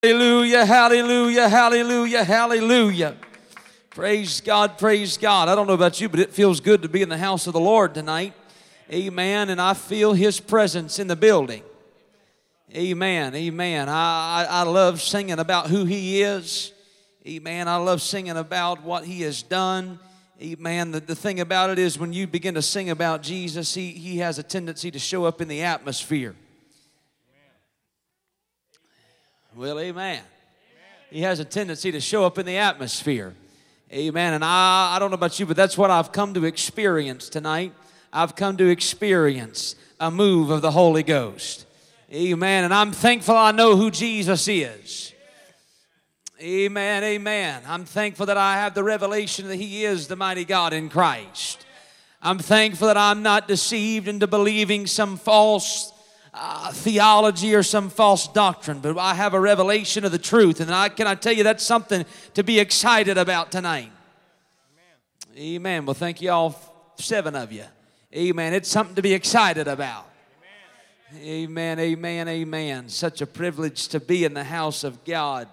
Hallelujah, hallelujah, hallelujah, hallelujah. Praise God, praise God. I don't know about you, but it feels good to be in the house of the Lord tonight. Amen. And I feel His presence in the building. Amen, amen. I, I, I love singing about who He is. Amen. I love singing about what He has done. Amen. The, the thing about it is when you begin to sing about Jesus, he, he has a tendency to show up in the atmosphere. Well, amen. He has a tendency to show up in the atmosphere. Amen. And I, I don't know about you, but that's what I've come to experience tonight. I've come to experience a move of the Holy Ghost. Amen. And I'm thankful I know who Jesus is. Amen. Amen. I'm thankful that I have the revelation that He is the mighty God in Christ. I'm thankful that I'm not deceived into believing some false uh, theology or some false doctrine, but I have a revelation of the truth. And I can I tell you that's something to be excited about tonight. Amen. Amen. Well, thank you all, seven of you. Amen. It's something to be excited about. Amen. Amen. Amen. Such a privilege to be in the house of God.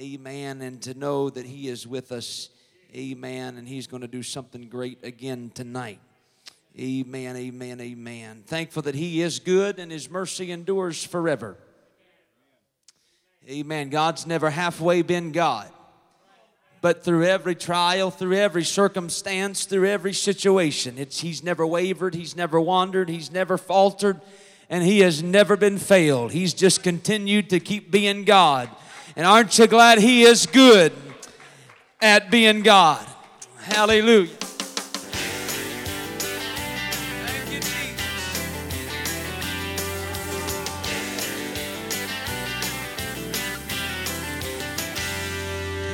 Amen. And to know that He is with us. Amen. And He's going to do something great again tonight. Amen, amen, amen. Thankful that He is good and His mercy endures forever. Amen. God's never halfway been God. But through every trial, through every circumstance, through every situation, it's, He's never wavered, He's never wandered, He's never faltered, and He has never been failed. He's just continued to keep being God. And aren't you glad He is good at being God? Hallelujah.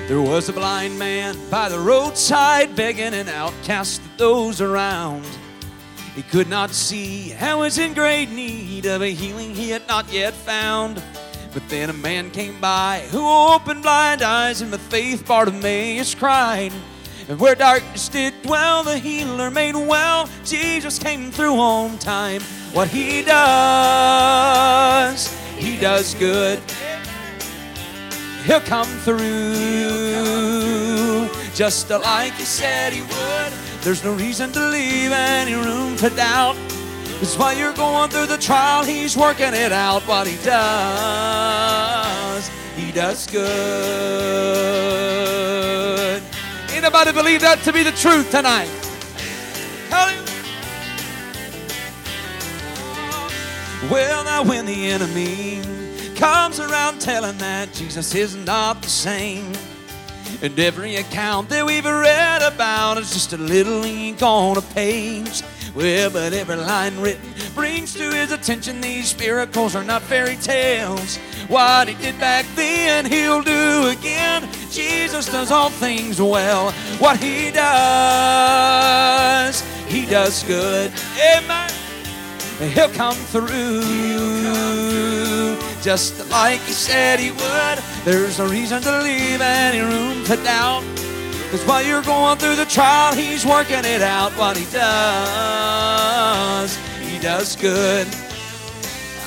There was a blind man by the roadside begging an outcast to those around. He could not see and was in great need of a healing he had not yet found. But then a man came by who opened blind eyes, and with faith Bartimaeus cried. And where darkness did dwell, the healer made well. Jesus came through on time. What he does, he does good. He'll come through just like he said he would. There's no reason to leave any room for doubt. It's while you're going through the trial, he's working it out. What he does, he does good. Anybody believe that to be the truth tonight? Hallelujah. Well, now when the enemy comes around telling that Jesus is not the same. And every account that we've read about is just a little ink on a page. Well, but every line written brings to his attention these miracles are not fairy tales. What he did back then, he'll do again. Jesus does all things well. What he does, he does good. Amen. He'll come through just like he said he would. There's no reason to leave any room for doubt. Cause while you're going through the trial, he's working it out. What he does, he does good.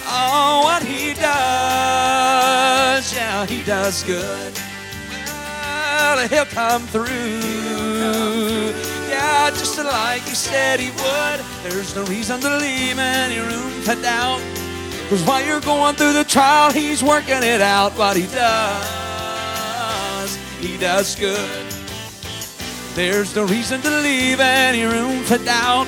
Oh, what he does, yeah, he does good. Well, he'll come through. Yeah, just like he said he would. There's no reason to leave any room for doubt. Cause while you're going through the trial, he's working it out. What he does, he does good. There's no reason to leave any room for doubt.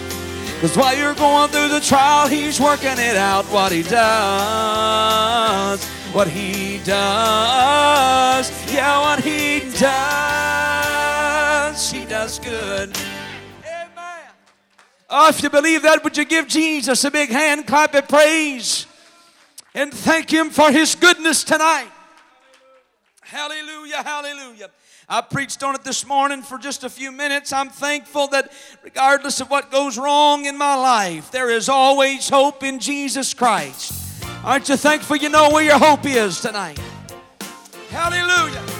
Cause while you're going through the trial, he's working it out. What he does, what he does, yeah, what he does, he does good. Amen. Oh, if you believe that, would you give Jesus a big hand clap of praise? And thank Him for His goodness tonight. Hallelujah, hallelujah. I preached on it this morning for just a few minutes. I'm thankful that regardless of what goes wrong in my life, there is always hope in Jesus Christ. Aren't you thankful you know where your hope is tonight? Hallelujah.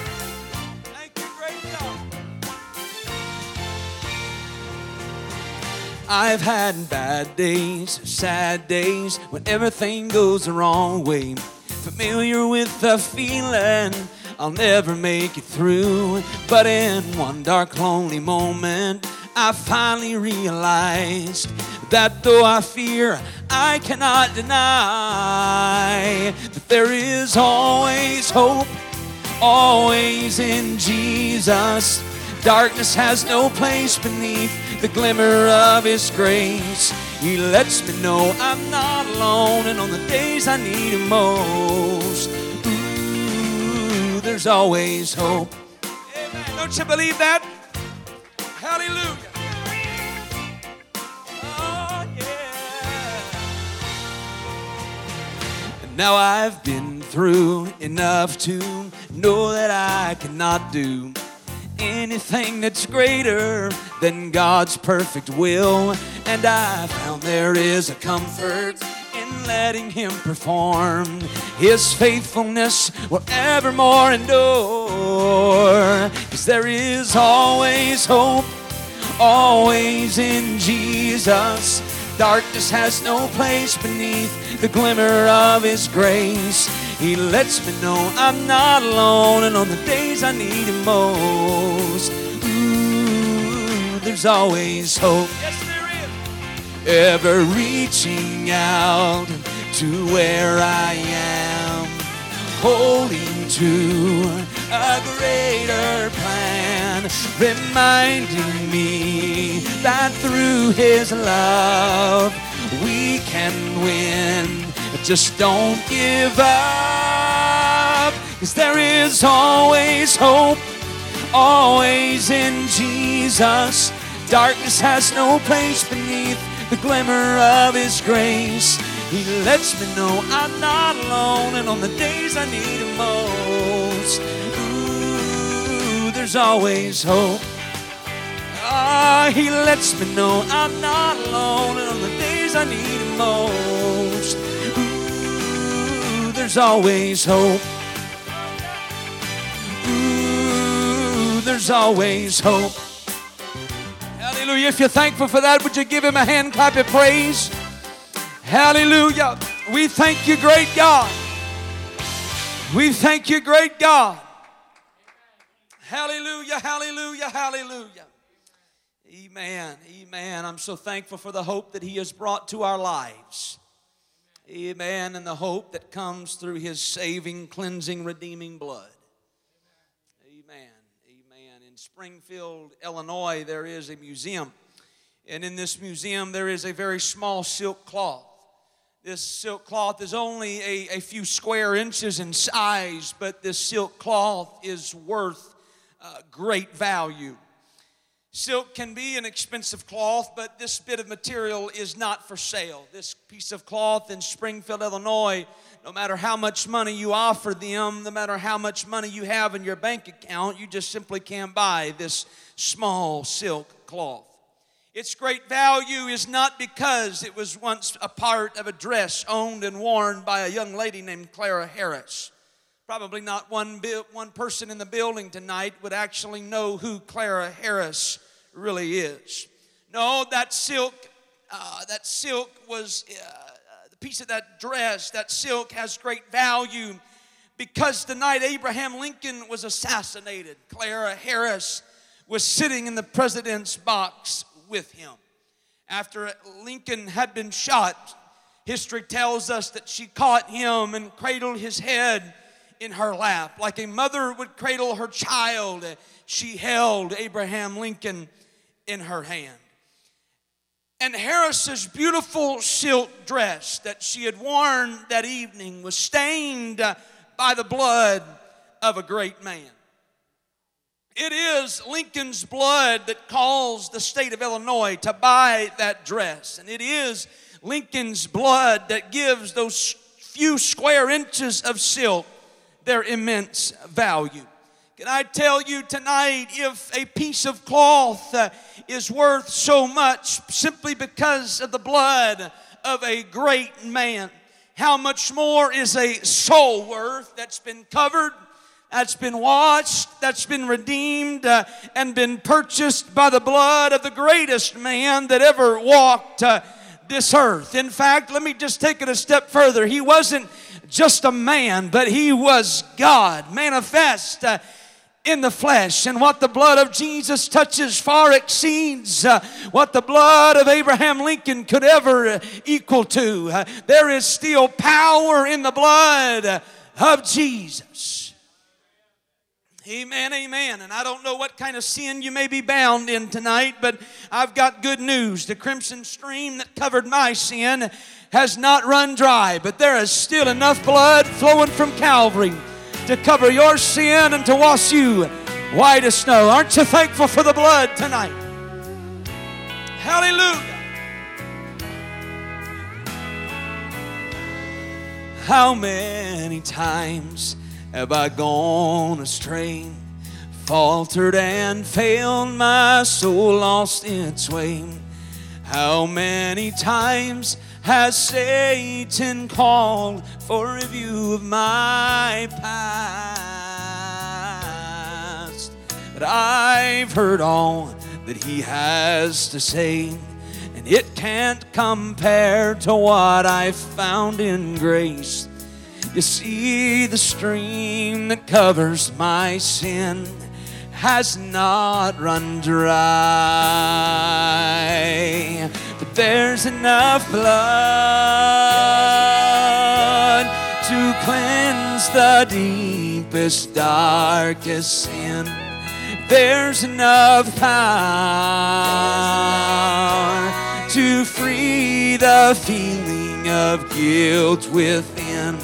I've had bad days, sad days when everything goes the wrong way. Familiar with the feeling I'll never make it through. But in one dark, lonely moment, I finally realized that though I fear, I cannot deny that there is always hope, always in Jesus. Darkness has no place beneath the glimmer of His grace. He lets me know I'm not alone, and on the days I need Him most, ooh, there's always hope. Amen. Don't you believe that? Hallelujah. Oh, yeah. And now I've been through enough to know that I cannot do anything that's greater than God's perfect will. And I found there is a comfort in letting Him perform. His faithfulness will evermore endure. Cause there is always hope, always in Jesus. Darkness has no place beneath the glimmer of His grace. He lets me know I'm not alone, and on the days I need Him most, ooh, there's always hope. Yes, there is. Ever reaching out to where I am, holding to a greater plan, reminding me that through His love we can win. Just don't give up, cause there is always hope, always in Jesus. Darkness has no place beneath the glimmer of His grace. He lets me know I'm not alone, and on the days I need Him most, ooh, there's always hope. Ah, He lets me know I'm not alone, and on the days I need Him most, there's always hope. Ooh, there's always hope. Hallelujah. If you're thankful for that, would you give him a hand clap of praise? Hallelujah. We thank you, great God. We thank you, great God. Hallelujah, hallelujah, hallelujah. Amen, amen. I'm so thankful for the hope that He has brought to our lives. Amen. And the hope that comes through His saving, cleansing, redeeming blood. Amen, amen. In Springfield, Illinois, there is a museum. And in this museum, there is a very small silk cloth. This silk cloth is only a, a few square inches in size, but this silk cloth is worth uh, great value. Silk can be an expensive cloth, but this bit of material is not for sale. This piece of cloth in Springfield, Illinois, no matter how much money you offer them, no matter how much money you have in your bank account, you just simply can't buy this small silk cloth. Its great value is not because it was once a part of a dress owned and worn by a young lady named Clara Harris. Probably not one, one person in the building tonight would actually know who Clara Harris really is. No, that silk, uh, that silk was uh, the piece of that dress, that silk has great value because the night Abraham Lincoln was assassinated, Clara Harris was sitting in the president's box with him. After Lincoln had been shot, history tells us that she caught him and cradled his head in her lap. Like a mother would cradle her child, she held Abraham Lincoln in her hand. And Harris's beautiful silk dress that she had worn that evening was stained uh, by the blood of a great man. It is Lincoln's blood that caused the state of Illinois to buy that dress. And it is Lincoln's blood that gives those few square inches of silk their immense value. Can I tell you tonight if a piece of cloth uh, is worth so much simply because of the blood of a great man, how much more is a soul worth that's been covered? that's been washed, that's been redeemed, uh, and been purchased by the blood of the greatest man that ever walked uh, this earth. In fact, let me just take it a step further. He wasn't just a man, but he was God manifest. Uh, in the flesh. And what the blood of Jesus touches far exceeds uh, what the blood of Abraham Lincoln could ever uh, equal to. Uh, there is still power in the blood of Jesus. Amen, amen. And I don't know what kind of sin you may be bound in tonight, but I've got good news. The crimson stream that covered my sin has not run dry, but there is still enough blood flowing from Calvary to cover your sin and to wash you white as snow. Aren't you thankful for the blood tonight? Hallelujah. How many times have I gone astray, faltered and failed, my soul lost its way? How many times has Satan called for review of my past. But I've heard all that he has to say, and it can't compare to what I found in grace. You see, the stream that covers my sin has not run dry there's enough blood to cleanse the deepest, darkest sin. There's enough power to free the feeling of guilt within.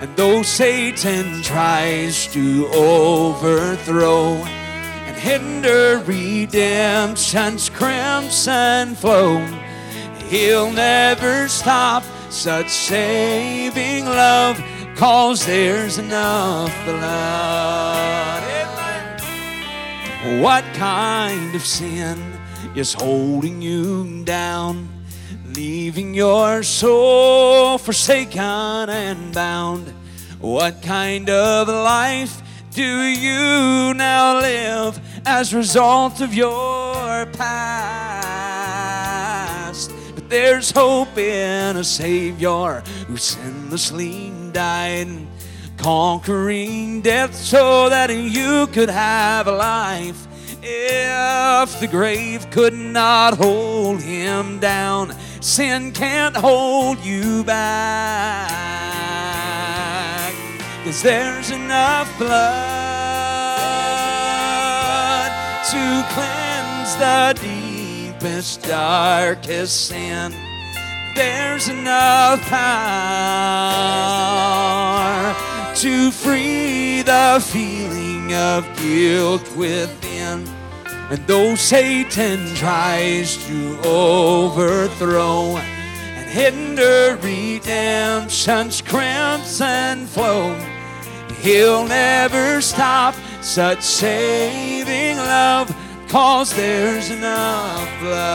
And though Satan tries to overthrow and hinder redemption's crimson flow, He'll never stop such saving love, cause there's enough blood. What kind of sin is holding you down, leaving your soul forsaken and bound? What kind of life do you now live as a result of your past? There's hope in a Savior who sinlessly died, conquering death so that you could have a life. If the grave could not hold him down, sin can't hold you back. Cause there's enough blood to cleanse the deep deepest, darkest sin, there's enough power to free the feeling of guilt within. And though Satan tries to overthrow and hinder redemption's crimson flow, he'll never stop such saving love Cause there's enough blood.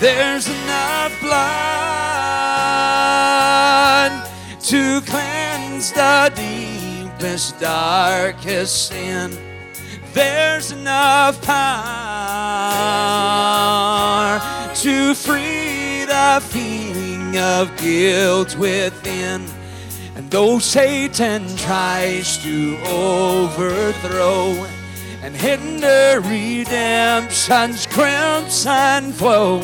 There's enough blood to cleanse the deepest, darkest sin. There's enough power to free the feeling of guilt within though Satan tries to overthrow and hinder redemption's crimson flow,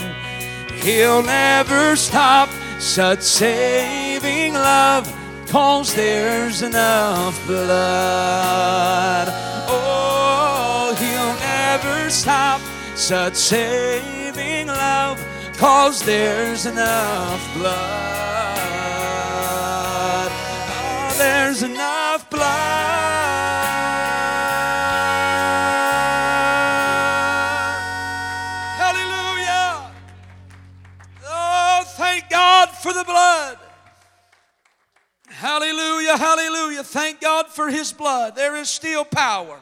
he'll never stop such saving love, cause there's enough blood. Oh, he'll never stop such saving love, cause there's enough blood there's enough blood. Hallelujah. Oh, thank God for the blood. Hallelujah, hallelujah. Thank God for His blood. There is still power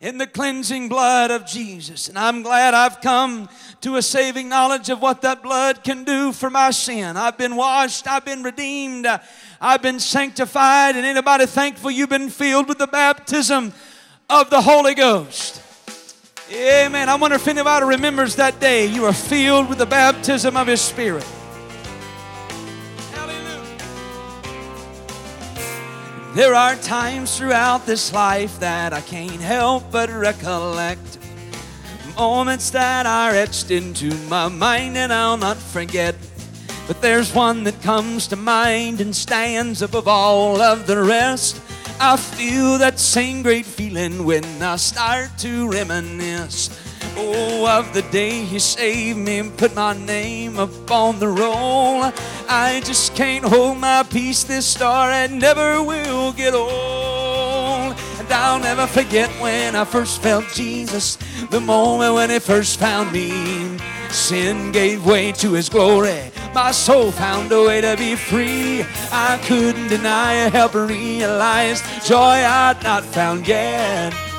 in the cleansing blood of Jesus. And I'm glad I've come to a saving knowledge of what that blood can do for my sin. I've been washed, I've been redeemed, uh, I've been sanctified. And anybody thankful you've been filled with the baptism of the Holy Ghost? Amen. I wonder if anybody remembers that day you were filled with the baptism of His Spirit. There are times throughout this life that I can't help but recollect. Moments that are etched into my mind and I'll not forget. But there's one that comes to mind and stands above all of the rest. I feel that same great feeling when I start to reminisce. Oh, of the day he saved me and put my name upon the roll. I just can't hold my peace. This story never will get old. And I'll never forget when I first felt Jesus, the moment when he first found me. Sin gave way to his glory. My soul found a way to be free. I couldn't deny it, help realize joy I'd not found yet.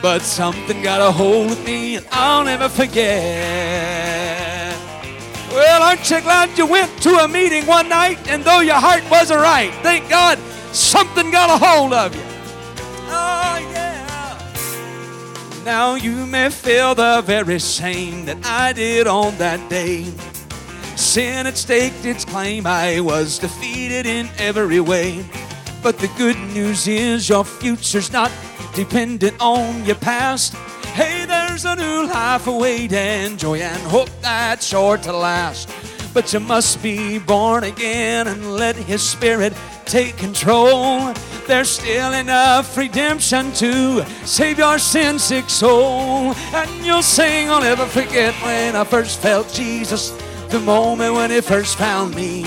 But something got a hold of me and I'll never forget. Well, aren't you glad you went to a meeting one night and though your heart wasn't right, thank God something got a hold of you. Oh, yeah. Now you may feel the very same that I did on that day. Sin had staked its claim, I was defeated in every way. But the good news is your future's not dependent on your past. Hey, there's a new life awaiting, joy and hope that's sure to last. But you must be born again and let His Spirit take control. There's still enough redemption to save your sin sick soul. And you'll sing, I'll never forget when I first felt Jesus, the moment when He first found me.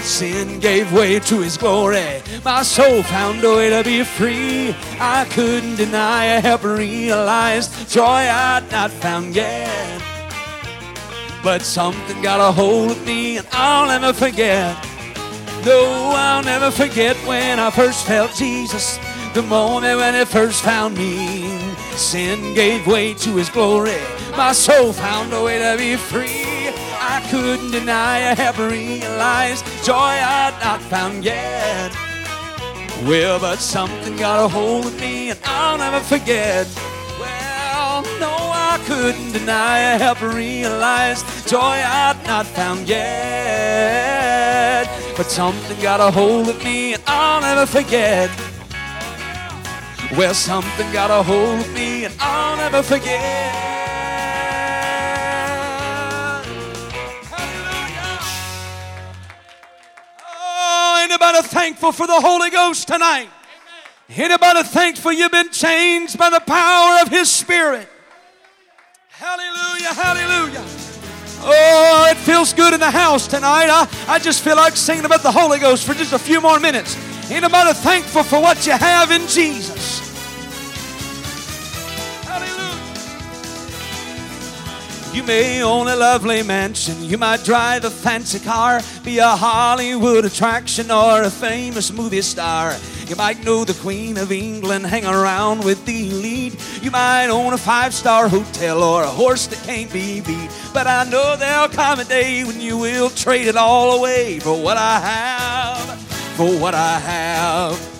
Sin gave way to his glory. My soul found a way to be free. I couldn't deny, I helped realize joy I'd not found yet. But something got a hold of me, and I'll never forget. No, I'll never forget when I first felt Jesus. The moment when it first found me. Sin gave way to his glory. My soul found a way to be free. I couldn't deny, I have realized joy I'd not found yet. Well, but something got a hold of me and I'll never forget. Well, no, I couldn't deny, I have realized joy I'd not found yet. But something got a hold of me and I'll never forget. Well, something got a hold of me and I'll never forget. Anybody thankful for the Holy Ghost tonight? Anybody thankful you've been changed by the power of His Spirit? Hallelujah, hallelujah. Oh, it feels good in the house tonight. I, I just feel like singing about the Holy Ghost for just a few more minutes. Anybody thankful for what you have in Jesus? You may own a lovely mansion, you might drive a fancy car, be a Hollywood attraction or a famous movie star. You might know the Queen of England, hang around with the elite. You might own a five star hotel or a horse that can't be beat. But I know there'll come a day when you will trade it all away for what I have, for what I have.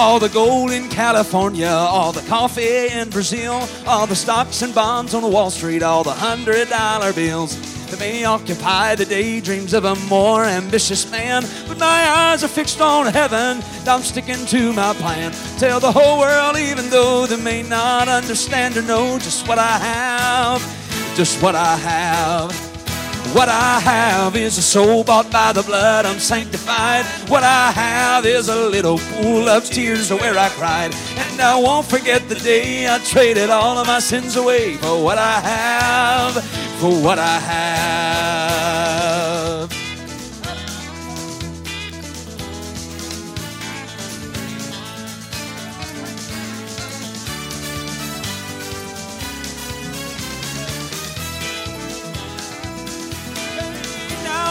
All the gold in California, all the coffee in Brazil, all the stocks and bonds on Wall Street, all the hundred dollar bills. They may occupy the daydreams of a more ambitious man, but my eyes are fixed on heaven. I'm sticking to my plan. Tell the whole world, even though they may not understand or know just what I have, just what I have. What I have is a soul bought by the blood, I'm sanctified. What I have is a little pool of tears where I cried. And I won't forget the day I traded all of my sins away for what I have, for what I have.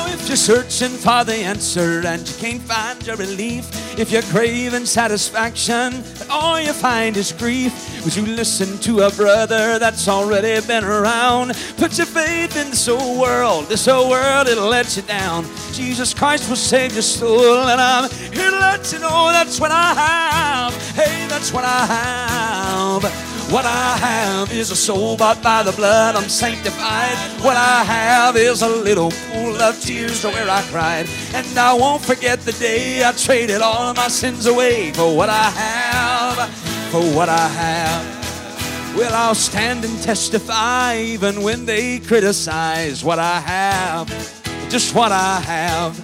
If you're searching for the answer and you can't find your relief, if you're craving satisfaction all you find is grief, would you listen to a brother that's already been around? Put your faith in this old world, this old world, it'll let you down. Jesus Christ will save your soul, and I'm here to let you know that's what I have. Hey, that's what I have. What I have is a soul bought by the blood. I'm sanctified. What I have is a little pool of tears to where I cried. And I won't forget the day I traded all of my sins away for what I have, for what I have. Well, I'll stand and testify even when they criticize what I have, just what I have.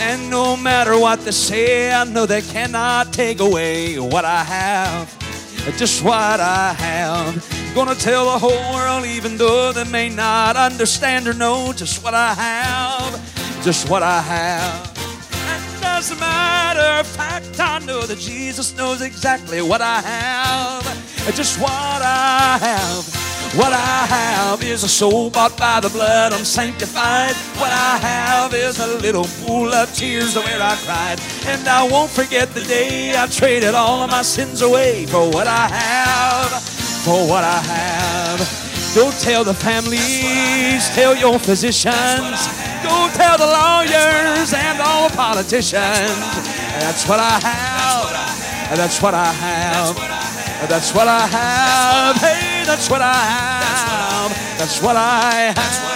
And no matter what they say, I know they cannot take away what I have, just what I have. Gonna tell the whole world, even though they may not understand or know just what I have, just what I have. As a matter of fact, I know that Jesus knows exactly what I have, just what I have. What I have is a soul bought by the blood. I'm sanctified. What I have is a little pool of tears where I cried. And I won't forget the day I traded all of my sins away for what I have. For what I have. Go tell the families, tell your physicians, go tell the lawyers and all politicians. That's what I have. That's what I have. That's what I have. Hey, that's what I have. That's what I have.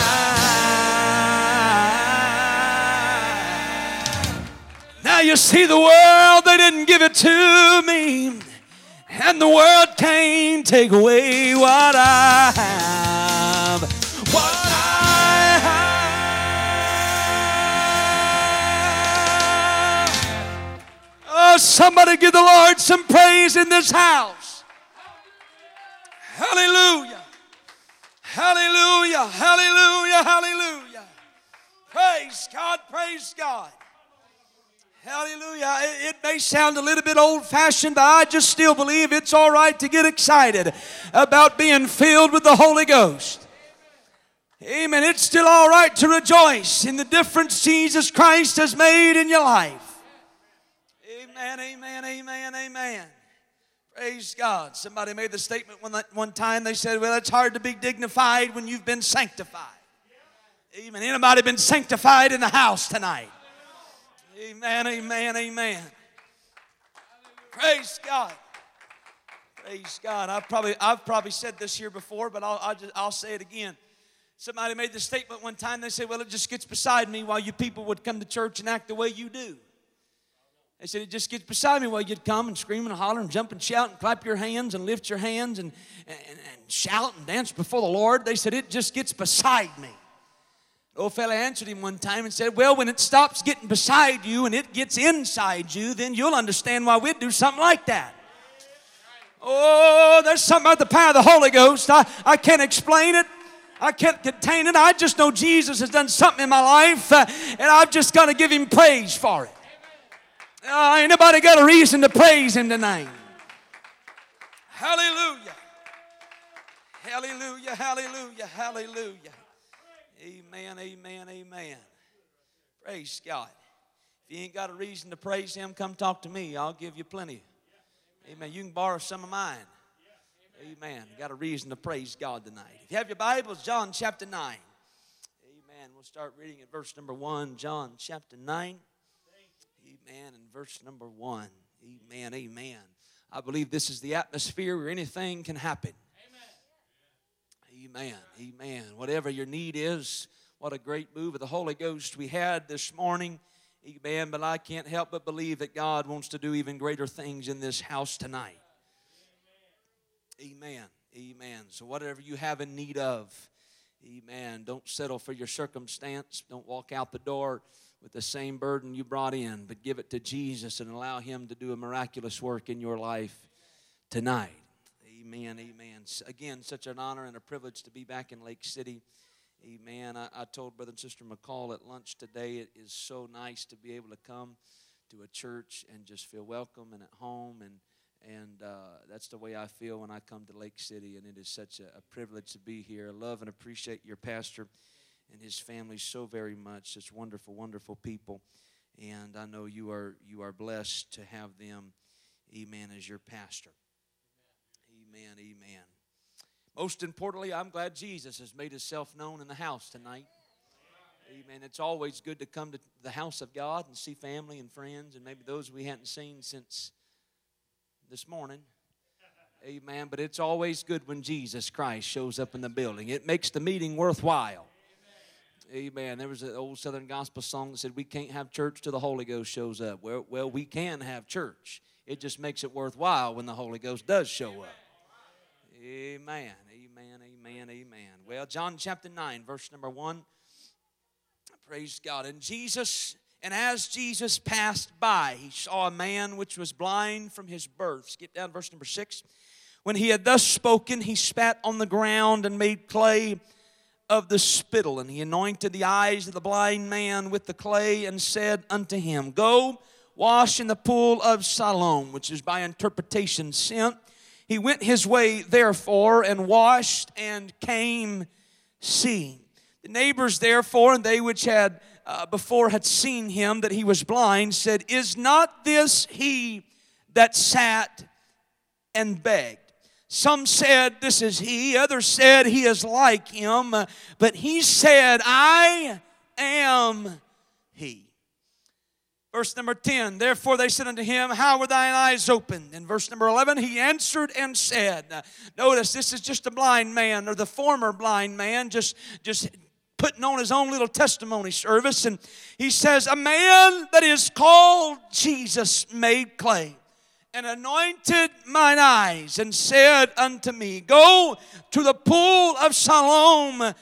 Now you see the world, they didn't give it to me. And the world can't take away what I have. What I have. Oh, somebody give the Lord some praise in this house. Hallelujah. Hallelujah. Hallelujah. Hallelujah. Praise God. Praise God. Hallelujah. It, may sound a little bit old fashioned, but I just still believe it's all right to get excited about being filled with the Holy Ghost. Amen. It's still all right to rejoice in the difference Jesus Christ has made in your life. Amen, amen, amen, amen. Praise God. Somebody made the statement one, one time. They said, Well, it's hard to be dignified when you've been sanctified. Amen. Anybody been sanctified in the house tonight? Amen, amen, amen. Praise God. Praise God. I've probably, I've probably said this here before, but I'll, I'll, just, I'll say it again. Somebody made the statement one time. They said, Well, it just gets beside me while you people would come to church and act the way you do. They said, It just gets beside me while you'd come and scream and holler and jump and shout and clap your hands and lift your hands and, and, and shout and dance before the Lord. They said, It just gets beside me. Old fella answered him one time and said, Well, when it stops getting beside you and it gets inside you, then you'll understand why we'd do something like that. Oh, there's something about the power of the Holy Ghost. I, I can't explain it. I can't contain it. I just know Jesus has done something in my life, uh, and I've just got to give him praise for it. Uh, ain't nobody got a reason to praise him tonight. Hallelujah. Hallelujah, hallelujah, hallelujah. Amen, amen, amen. Praise God. If you ain't got a reason to praise him, come talk to me. I'll give you plenty. Amen. You can borrow some of mine. Amen. Got a reason to praise God tonight. If you have your Bibles, John chapter 9. Amen. We'll start reading at verse number 1. John chapter 9. Amen. And verse number one. Amen. Amen. I believe this is the atmosphere where anything can happen. Amen. Amen. Whatever your need is, what a great move of the Holy Ghost we had this morning. Amen. But I can't help but believe that God wants to do even greater things in this house tonight. Amen. Amen. So, whatever you have in need of, amen. Don't settle for your circumstance. Don't walk out the door with the same burden you brought in, but give it to Jesus and allow Him to do a miraculous work in your life tonight. Amen. Amen. Again, such an honor and a privilege to be back in Lake City. Amen. I, I told Brother and Sister McCall at lunch today, it is so nice to be able to come to a church and just feel welcome and at home and and uh, that's the way I feel when I come to Lake City, and it is such a, a privilege to be here. I love and appreciate your pastor and his family so very much. Such wonderful, wonderful people. And I know you are you are blessed to have them, amen, as your pastor. Amen, amen. Most importantly, I'm glad Jesus has made himself known in the house tonight. Amen. It's always good to come to the house of God and see family and friends and maybe those we hadn't seen since this morning. Amen. But it's always good when Jesus Christ shows up in the building. It makes the meeting worthwhile. Amen. There was an old Southern gospel song that said, We can't have church till the Holy Ghost shows up. Well, well, we can have church. It just makes it worthwhile when the Holy Ghost does show up. Amen. Amen. Amen. Amen. Well, John chapter 9, verse number 1. Praise God. And Jesus, and as Jesus passed by, he saw a man which was blind from his birth. Skip down verse number 6. When he had thus spoken, he spat on the ground and made clay of the spittle, and he anointed the eyes of the blind man with the clay and said unto him, Go, wash in the pool of Siloam, which is by interpretation sent. He went his way, therefore, and washed and came seeing. The neighbors, therefore, and they which had uh, before had seen him that he was blind, said, Is not this he that sat and begged? Some said, This is he. Others said, He is like him. But he said, I am he. Verse number 10 Therefore they said unto him, How were thine eyes opened? In verse number 11, he answered and said, Notice this is just a blind man, or the former blind man, just, just putting on his own little testimony service. And he says, A man that is called Jesus made clay and anointed mine eyes and said unto me, Go to the pool of Siloam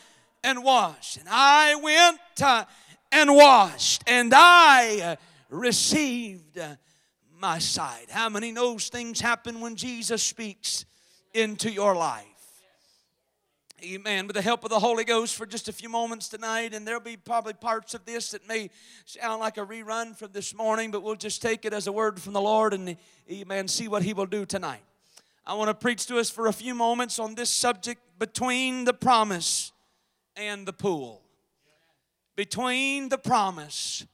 and wash. And I went uh, and washed, and I received uh, my sight. How many knows things happen when Jesus speaks into your life? Amen. With the help of the Holy Ghost for just a few moments tonight, and there'll be probably parts of this that may sound like a rerun from this morning, but we'll just take it as a word from the Lord and, amen, see what He will do tonight. I want to preach to us for a few moments on this subject between the promise and the pool. Between the promise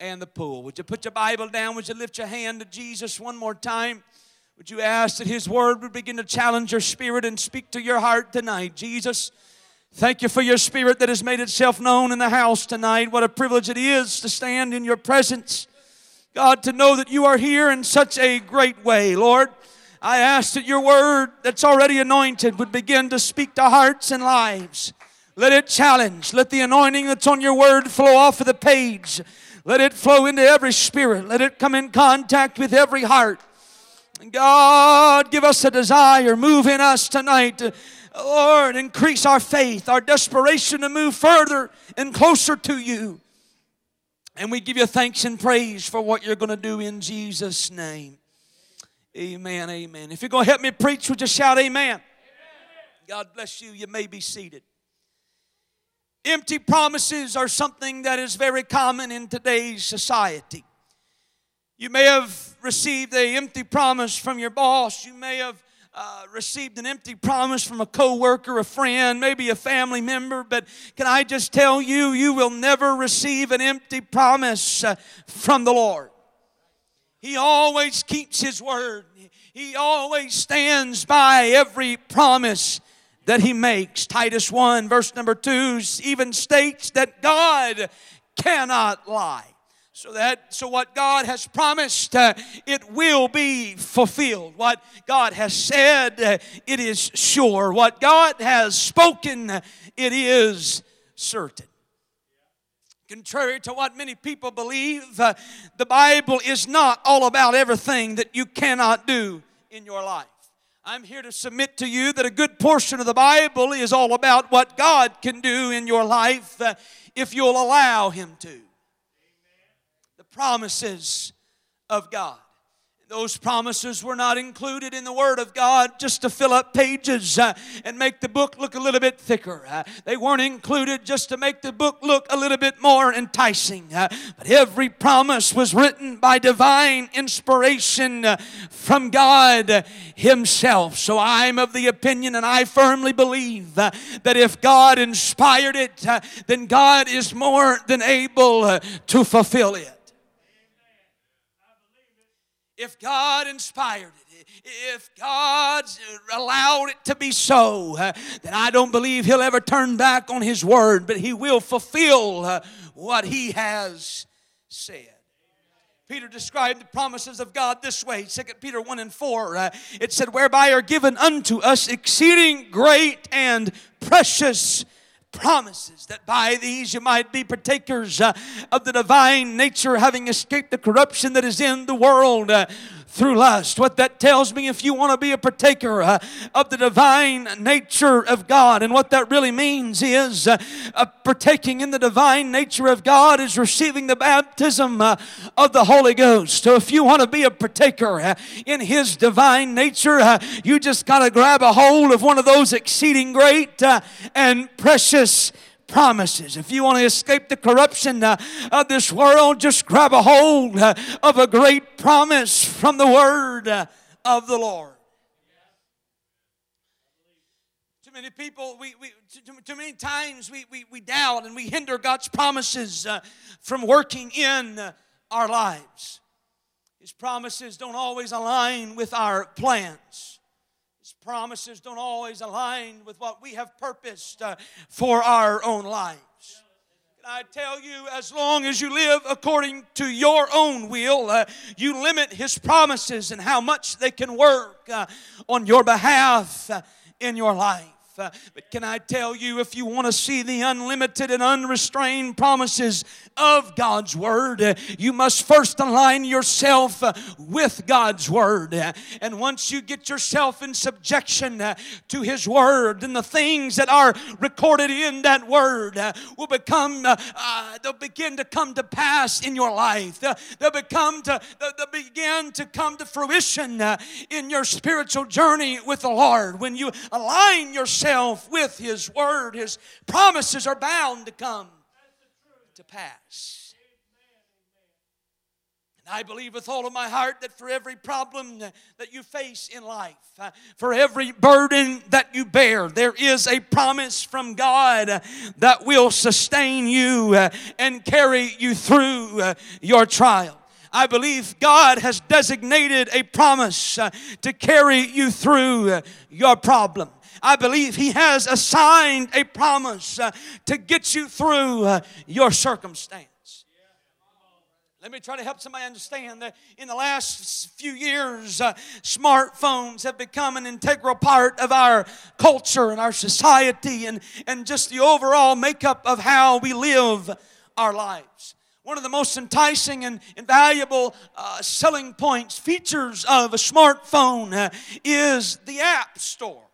and the pool. Would you put your Bible down? Would you lift your hand to Jesus one more time? Would you ask that His Word would begin to challenge your spirit and speak to your heart tonight? Jesus, thank you for your spirit that has made itself known in the house tonight. What a privilege it is to stand in your presence. God, to know that you are here in such a great way, Lord. I ask that your word that's already anointed would begin to speak to hearts and lives. Let it challenge. Let the anointing that's on your word flow off of the page. Let it flow into every spirit. Let it come in contact with every heart. God, give us a desire. Move in us tonight. Lord, increase our faith, our desperation to move further and closer to you. And we give you thanks and praise for what you're going to do in Jesus' name. Amen. Amen. If you're going to help me preach, would you shout amen? amen? God bless you. You may be seated. Empty promises are something that is very common in today's society. You may have received a empty promise from your boss. You may have uh, received an empty promise from a coworker, a friend, maybe a family member, but can I just tell you, you will never receive an empty promise uh, from the Lord. He always keeps His word. He always stands by every promise that He makes. Titus 1, verse number 2, even states that God cannot lie. So that so what God has promised, uh, it will be fulfilled. What God has said, uh, it is sure. What God has spoken, uh, it is certain. Contrary to what many people believe, uh, the Bible is not all about everything that you cannot do in your life. I'm here to submit to you that a good portion of the Bible is all about what God can do in your life uh, if you'll allow Him to The promises of God. Those promises were not included in the Word of God just to fill up pages uh, and make the book look a little bit thicker. Uh, they weren't included just to make the book look a little bit more enticing. Uh, but every promise was written by divine inspiration uh, from God Himself. So I'm of the opinion, and I firmly believe uh, that if God inspired it, uh, then God is more than able to fulfill it if God inspired it, if God allowed it to be so, uh, then I don't believe He'll ever turn back on His word, but He will fulfill uh, what He has said. Peter described the promises of God this way 2 Peter 1 and 4. Uh, it said, Whereby are given unto us exceeding great and precious promises, that by these you might be partakers uh, of the divine nature, having escaped the corruption that is in the world. Uh, through lust. What that tells me, if you want to be a partaker uh, of the divine nature of God, and what that really means is uh, uh, partaking in the divine nature of God is receiving the baptism uh, of the Holy Ghost. So if you want to be a partaker uh, in His divine nature, uh, you just got to grab a hold of one of those exceeding great and precious promises. If you want to escape the corruption uh, of this world, just grab a hold uh, of a great promise from the word uh, of the Lord. Too many people, we, we too, too many times we, we, we doubt and we hinder God's promises uh, from working in our lives. His promises don't always align with our plans promises don't always align with what we have purposed uh, for our own lives. I tell you, as long as you live according to your own will, uh, you limit His promises and how much they can work uh, on your behalf uh, in your life. Uh, but can I tell you, if you want to see the unlimited and unrestrained promises of God's Word, uh, you must first align yourself uh, with God's Word. Uh, and once you get yourself in subjection uh, to His Word, then the things that are recorded in that Word uh, will become, they'll begin to come to pass in your life. They'll become to, they'll begin to come to fruition in your spiritual journey with the Lord. When you align yourself himself with his word. His promises are bound to come to pass. I believe with all of my heart that for every problem that you face in life, uh, for every burden that you bear, there is a promise from God that will sustain you uh, and carry you through uh, your trial. I believe God has designated a promise to carry you through your problem. I believe He has assigned a promise uh, to get you through uh, your circumstance. Let me try to help somebody understand that in the last few years, uh, smartphones have become an integral part of our culture and our society and, and just the overall makeup of how we live our lives. One of the most enticing and invaluable uh, selling points, features of a smartphone uh, is the App Store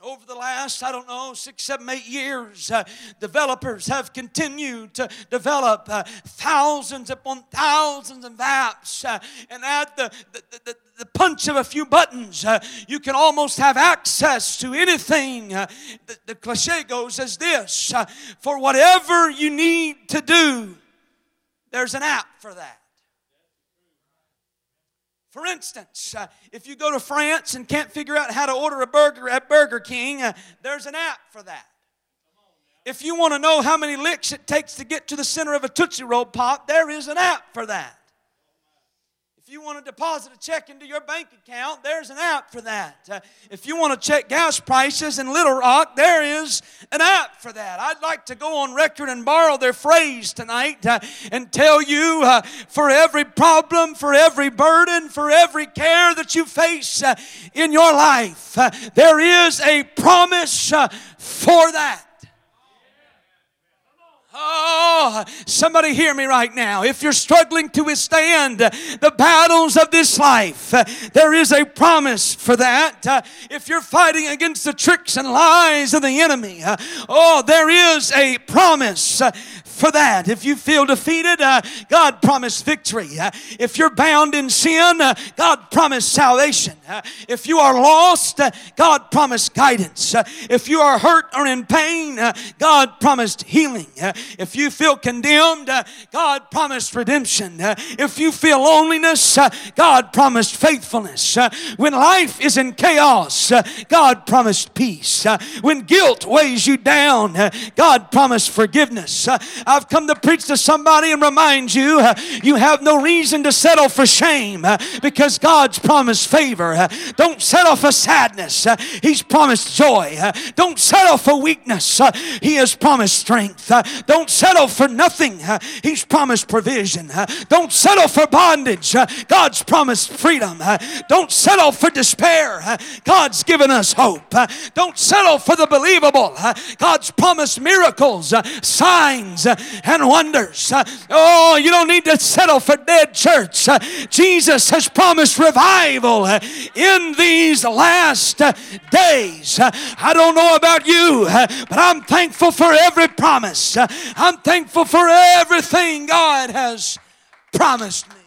over the last, I don't know, six, seven, eight years, uh, developers have continued to develop uh, thousands upon thousands of apps. Uh, and at the, the, the, the, punch of a few buttons, uh, you can almost have access to anything. Uh, the, the cliche goes as this uh, for whatever you need to do, there's an app for that. For instance, uh, if you go to France and can't figure out how to order a burger at Burger King, uh, there's an app for that. If you want to know how many licks it takes to get to the center of a Tootsie Roll pop, there is an app for that. If you want to deposit a check into your bank account, there's an app for that. Uh, if you want to check gas prices in Little Rock, there is an app for that. I'd like to go on record and borrow their phrase tonight uh, and tell you uh, for every problem, for every burden, for every care that you face uh, in your life, uh, there is a promise uh, for that. Oh, somebody hear me right now. If you're struggling to withstand the battles of this life, there is a promise for that. If you're fighting against the tricks and lies of the enemy, oh, there is a promise for that. If you feel defeated, uh, God promised victory. Uh, if you're bound in sin, uh, God promised salvation. Uh, if you are lost, uh, God promised guidance. Uh, if you are hurt or in pain, God promised healing. if you feel condemned, God promised redemption. if you feel loneliness, God promised faithfulness. when life is in chaos, God promised peace. when guilt weighs you down, God promised forgiveness. I've come to preach to somebody and remind you uh, you have no reason to settle for shame uh, because God's promised favor. Uh, don't settle for sadness, uh, He's promised joy. Uh, don't settle for weakness, uh, He has promised strength. Don't settle for nothing. He's promised provision. Don't settle for bondage. God's promised freedom. Don't settle for despair. God's given us hope. Don't settle for the believable. God's promised miracles, signs, and wonders. Oh, you don't need to settle for dead church. Jesus has promised revival in these last days. I don't know about you, but I'm thankful for every promise. I'm thankful for everything God has promised me.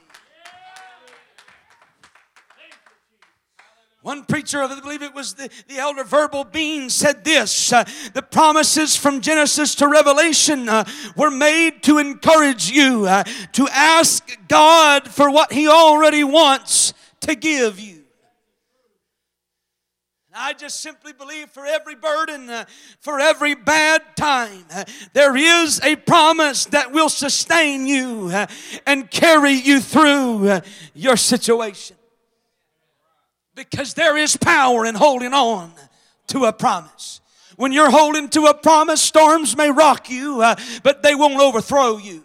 One preacher, I believe it was the, the elder Verbal Bean, said this uh, The promises from Genesis to Revelation uh, were made to encourage you uh, to ask God for what He already wants to give you. I just simply believe for every burden, uh, for every bad time, uh, there is a promise that will sustain you uh, and carry you through your situation. Because there is power in holding on to a promise. When you're holding to a promise, storms may rock you, uh, but they won't overthrow you.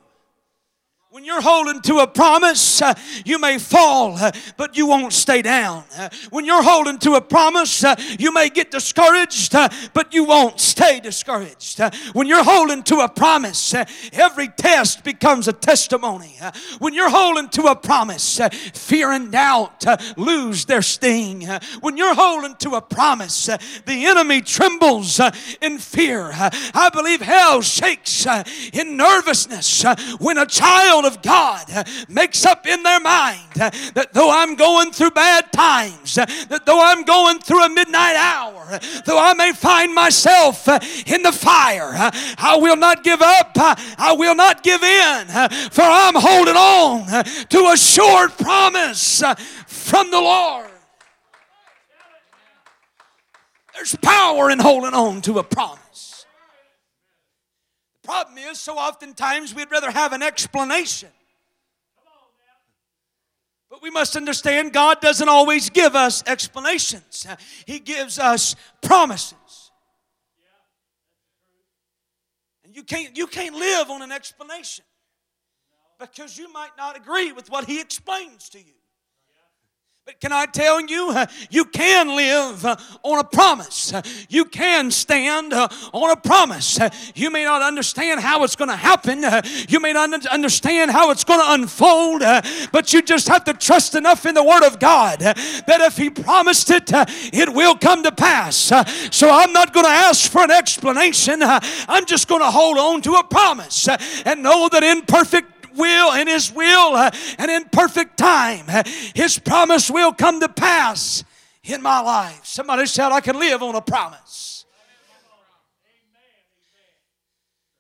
When you're holding to a promise, uh, you may fall, uh, but you won't stay down. Uh, when you're holding to a promise, uh, you may get discouraged, uh, but you won't stay discouraged. Uh, when you're holding to a promise, every test becomes a testimony. when you're holding to a promise, fear and doubt lose their sting. when you're holding to a promise, the enemy trembles in fear. I believe hell shakes in nervousness when a child of God makes up in their mind that though I'm going through bad times, that though I'm going through a midnight hour, though I may find myself in the fire, I will not give up, I will not give in, for I'm holding on to a sure promise from the Lord. There's power in holding on to a promise. Problem is, so oftentimes we'd rather have an explanation. But we must understand God doesn't always give us explanations, He gives us promises. And you can't, you can't live on an explanation because you might not agree with what He explains to you. But can I tell you, uh, you can live uh, on a promise. Uh, you can stand on a promise. You may not understand how it's going to happen. You may not understand how it's going to unfold. But you just have to trust enough in the Word of God that if He promised it, it will come to pass. So I'm not going to ask for an explanation. I'm just going to hold on to a promise and know that in perfect will, in His will, uh, and in perfect time, uh, His promise will come to pass in my life. Somebody shout, I can live on a promise.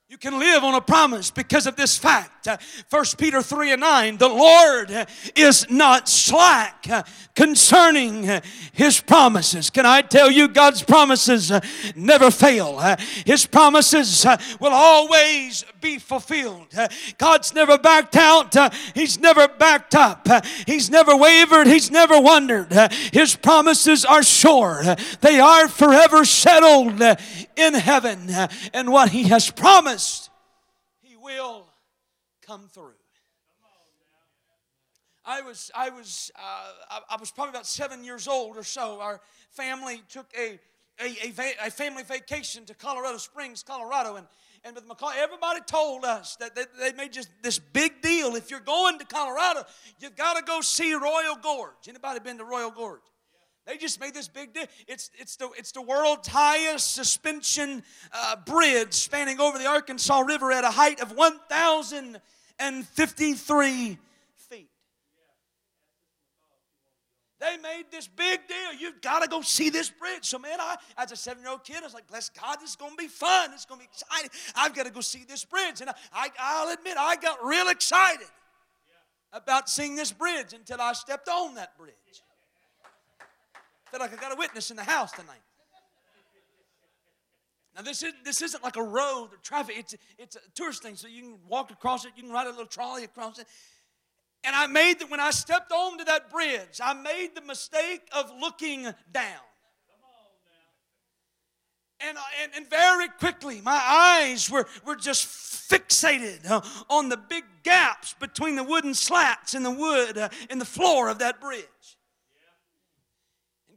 You can live on a promise because of this fact. 1 Peter 3 and 9 The Lord is not slack concerning His promises. Can I tell you, God's promises never fail? His promises will always be fulfilled. God's never backed out, He's never backed up, He's never wavered, He's never wondered. His promises are sure, they are forever settled in heaven. And what He has promised will come through. I was, I was, uh, I, was probably about seven years old or so. Our family took a, a, a, a family vacation to Colorado Springs, Colorado, and and with McCall, everybody told us that they, they, made just this big deal. If you're going to Colorado, you've got to go see Royal Gorge. Anybody been to Royal Gorge? They just made this big deal. It's, it's, the, it's the world's highest suspension uh, bridge spanning over the Arkansas River at a height of 1,053 feet. They made this big deal. You've got to go see this bridge. So, man, I, as a seven year old kid, I was like, bless God, this is going to be fun. It's going to be exciting. I've got to go see this bridge. And I, I, will admit, I got real excited about seeing this bridge until I stepped on that bridge feel like I got a witness in the house tonight. Now this isn't this isn't like a road or traffic. It's it's a tourist thing, so you can walk across it. You can ride a little trolley across it. And I made that when I stepped onto that bridge, I made the mistake of looking down. And, and, and very quickly, my eyes were, were just fixated uh, on the big gaps between the wooden slats in the wood uh, in the floor of that bridge.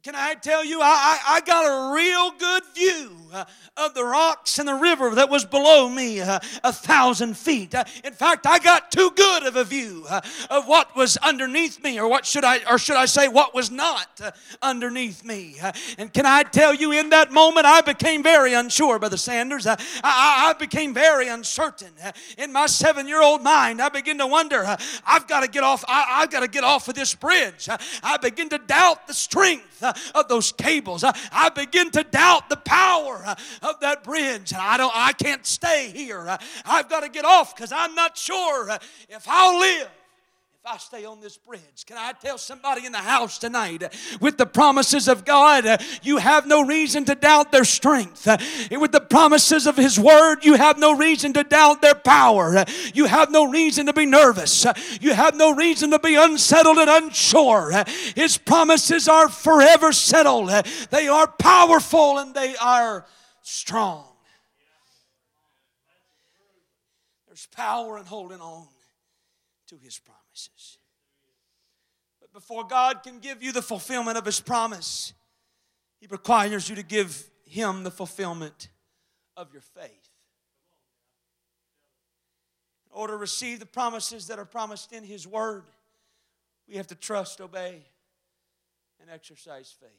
Can I tell you, I, I, I got a real good view uh, of the rocks and the river that was below me uh, a thousand feet. Uh, in fact, I got too good of a view uh, of what was underneath me, or what should I, or should I say, what was not uh, underneath me. Uh, and can I tell you, in that moment, I became very unsure, Brother Sanders. I, I, became very uncertain. in my seven-year-old mind, I began to wonder, I've got to get off, I, have got to get off of this bridge. I begin to doubt the strength of those cables. I begin to doubt the power uh, of that bridge. I don't I can't stay here. Uh, I've got to get off because I'm not sure uh, if I'll live I stay on this bridge. Can I tell somebody in the house tonight with the promises of God, you have no reason to doubt their strength. With the promises of His Word, you have no reason to doubt their power. You have no reason to be nervous. You have no reason to be unsettled and unsure. His promises are forever settled, they are powerful and they are strong. There's power in holding on to His promise before God can give you the fulfillment of His promise, He requires you to give Him the fulfillment of your faith. In order to receive the promises that are promised in His Word, we have to trust, obey, and exercise faith.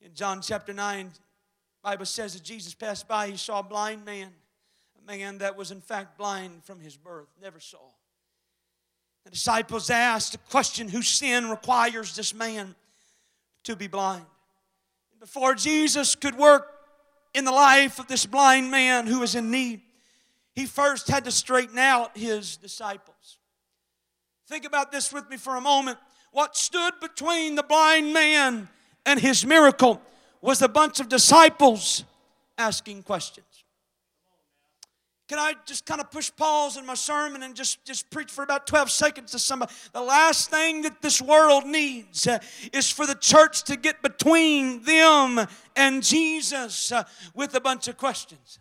In John chapter 9, Bible says that Jesus passed by, he saw a blind man, a man that was in fact blind from his birth, never saw. The disciples asked a question whose sin requires this man to be blind. Before Jesus could work in the life of this blind man who was in need, he first had to straighten out his disciples. Think about this with me for a moment. What stood between the blind man and his miracle was a bunch of disciples asking questions. Can I just kind of push pause in my sermon and just, just preach for about 12 seconds to somebody? The last thing that this world needs uh, is for the church to get between them and Jesus uh, with a bunch of questions.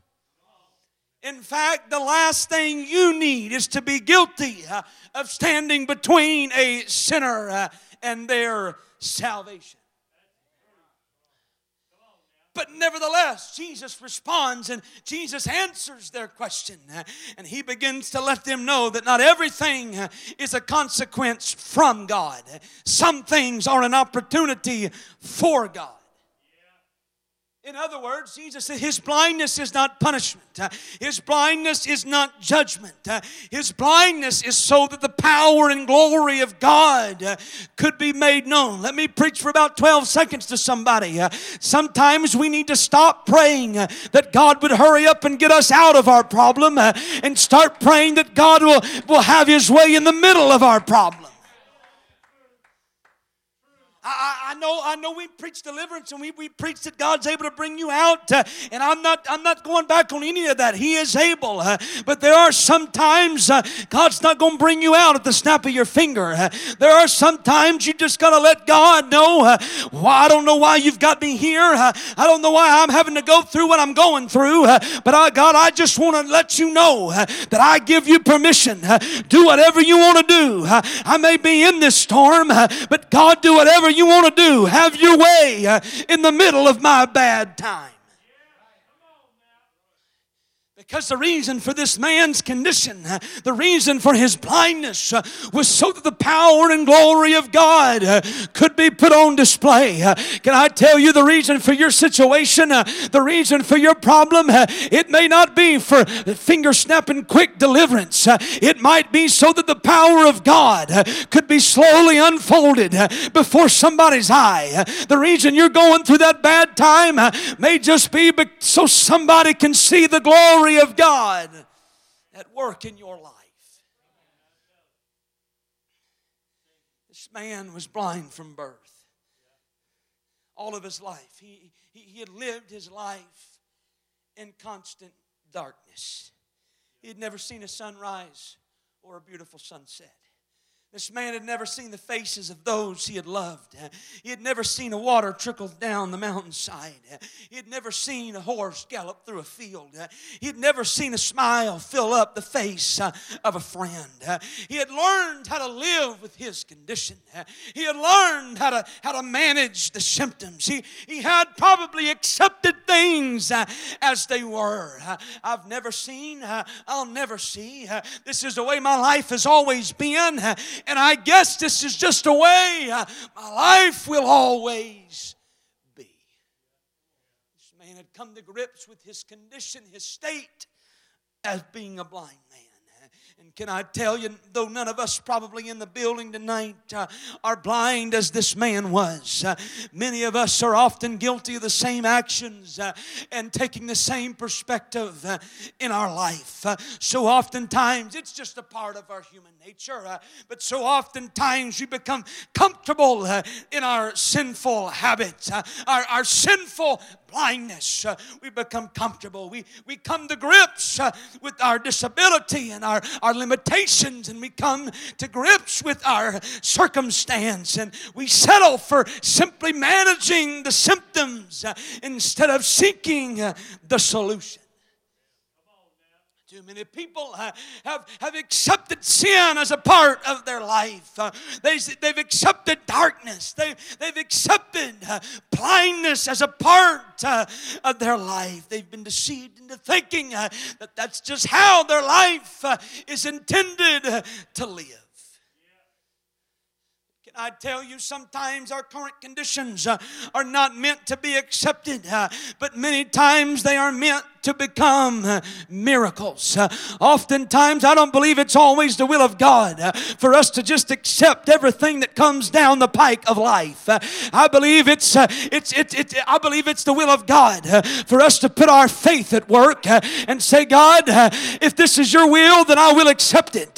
In fact, the last thing you need is to be guilty uh, of standing between a sinner and their salvation. But nevertheless, Jesus responds and Jesus answers their question. And he begins to let them know that not everything is a consequence from God, some things are an opportunity for God. In other words, Jesus said his blindness is not punishment. Uh, his blindness is not judgment. Uh, his blindness is so that the power and glory of God uh, could be made known. Let me preach for about 12 seconds to somebody. Sometimes we need to stop praying that God would hurry up and get us out of our problem and start praying that God will, will have his way in the middle of our problem. I, I, know, I know we preach deliverance and we, we preach that God's able to bring you out. Uh, and I'm not, I'm not going back on any of that. He is able. Uh, but there are some times uh, God's not going to bring you out at the snap of your finger. Uh, there are some times you just got to let God know, uh, well, I don't know why you've got me here. Uh, I don't know why I'm having to go through what I'm going through. but I, God, I just want to let you know that I give you permission. do whatever you want to do. I may be in this storm, but God, do whatever you you want to do. Have your way uh, in the middle of my bad time. Because the reason for this man's condition, uh, the reason for his blindness, uh, was so that the power and glory of God uh, could be put on display. Uh, can I tell you the reason for your situation, uh, the reason for your problem? Uh, it may not be for finger snapping quick deliverance, it might be so that the power of God could be slowly unfolded before somebody's eye. The reason you're going through that bad time may just be so somebody can see the glory of God at work in your life. This man was blind from birth. All of his life. He, he, he had lived his life in constant darkness. He had never seen a sunrise or a beautiful sunset. This man had never seen the faces of those he had loved. He had never seen a water trickle down the mountainside. He had never seen a horse gallop through a field. He had never seen a smile fill up the face uh, of a friend. He had learned how to live with his condition. He had learned how to, how to manage the symptoms. He, he had probably accepted things uh, as they were. I've never seen, uh, I'll never see. This is the way my life has always been and I guess this is just a way uh, my life will always be. This man had come to grips with his condition, his state as being a blind man. And can I tell you, though none of us probably in the building tonight uh, are blind as this man was, uh, many of us are often guilty of the same actions uh, and taking the same perspective uh, in our life. Uh, so oftentimes, it's just a part of our human nature, uh, but so oftentimes we become comfortable in our sinful habits, our, our sinful blindness. Uh, we become comfortable. We, we come to grips uh, with our disability and our, our limitations, and we come to grips with our circumstance, and we settle for simply managing the symptoms uh, instead of seeking the solution. Too many people have, have accepted sin as a part of their life. Uh, they, they've accepted darkness. They, they've accepted uh, blindness as a part uh, of their life. They've been deceived into thinking uh, that that's just how their life uh, is intended uh, to live. Can I tell you, sometimes our current conditions uh, are not meant to be accepted, uh, but many times they are meant to become uh, miracles. Uh, oftentimes, I don't believe it's always the will of God uh, for us to just accept everything that comes down the pike of life. Uh, I believe it's, uh, it's, it, I believe it's the will of God uh, for us to put our faith at work uh, and say, God, if this is your will, then I will accept it.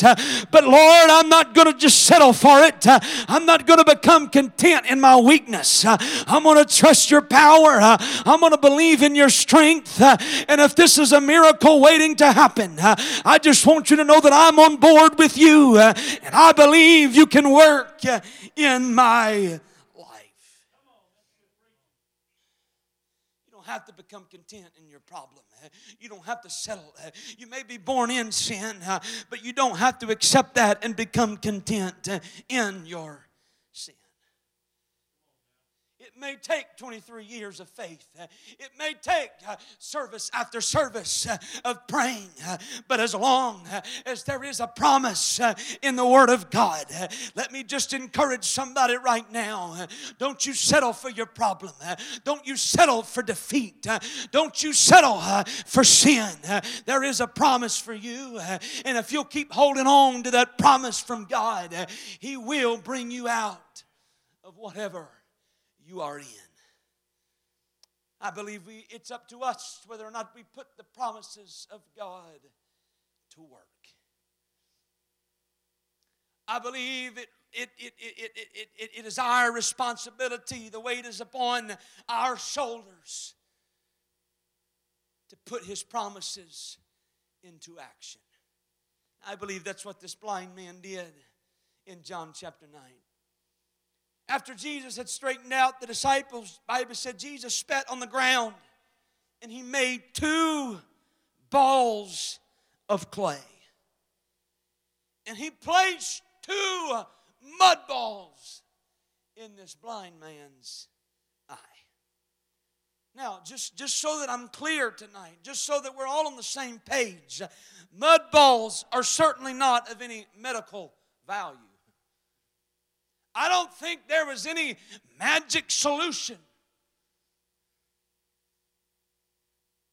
but Lord, I'm not going to just settle for it. I'm not going to become content in my weakness. I'm going to trust your power. I'm going to believe in your strength and if this is a miracle waiting to happen, uh, I just want you to know that I'm on board with you uh, and I believe you can work uh, in my life. You don't have to become content in your problem. You don't have to settle. You may be born in sin, but you don't have to accept that and become content in your may take 23 years of faith. Uh, it may take uh, service after service uh, of praying. Uh, but as long uh, as there is a promise uh, in the Word of God, let me just encourage somebody right now. Don't you settle for your problem. Don't you settle for defeat. Don't you settle for sin. There is a promise for you. And if you'll keep holding on to that promise from God, He will bring you out of whatever you are in. I believe we, it's up to us whether or not we put the promises of God to work. I believe it, it, it, it, it, it, it is our responsibility, the weight is upon our shoulders to put His promises into action. I believe that's what this blind man did in John chapter 9. After Jesus had straightened out the disciples, Bible said Jesus spat on the ground and he made two balls of clay. And he placed two mud balls in this blind man's eye. Now, just, just so that I'm clear tonight, just so that we're all on the same page, mud balls are certainly not of any medical value. I don't think there was any magic solution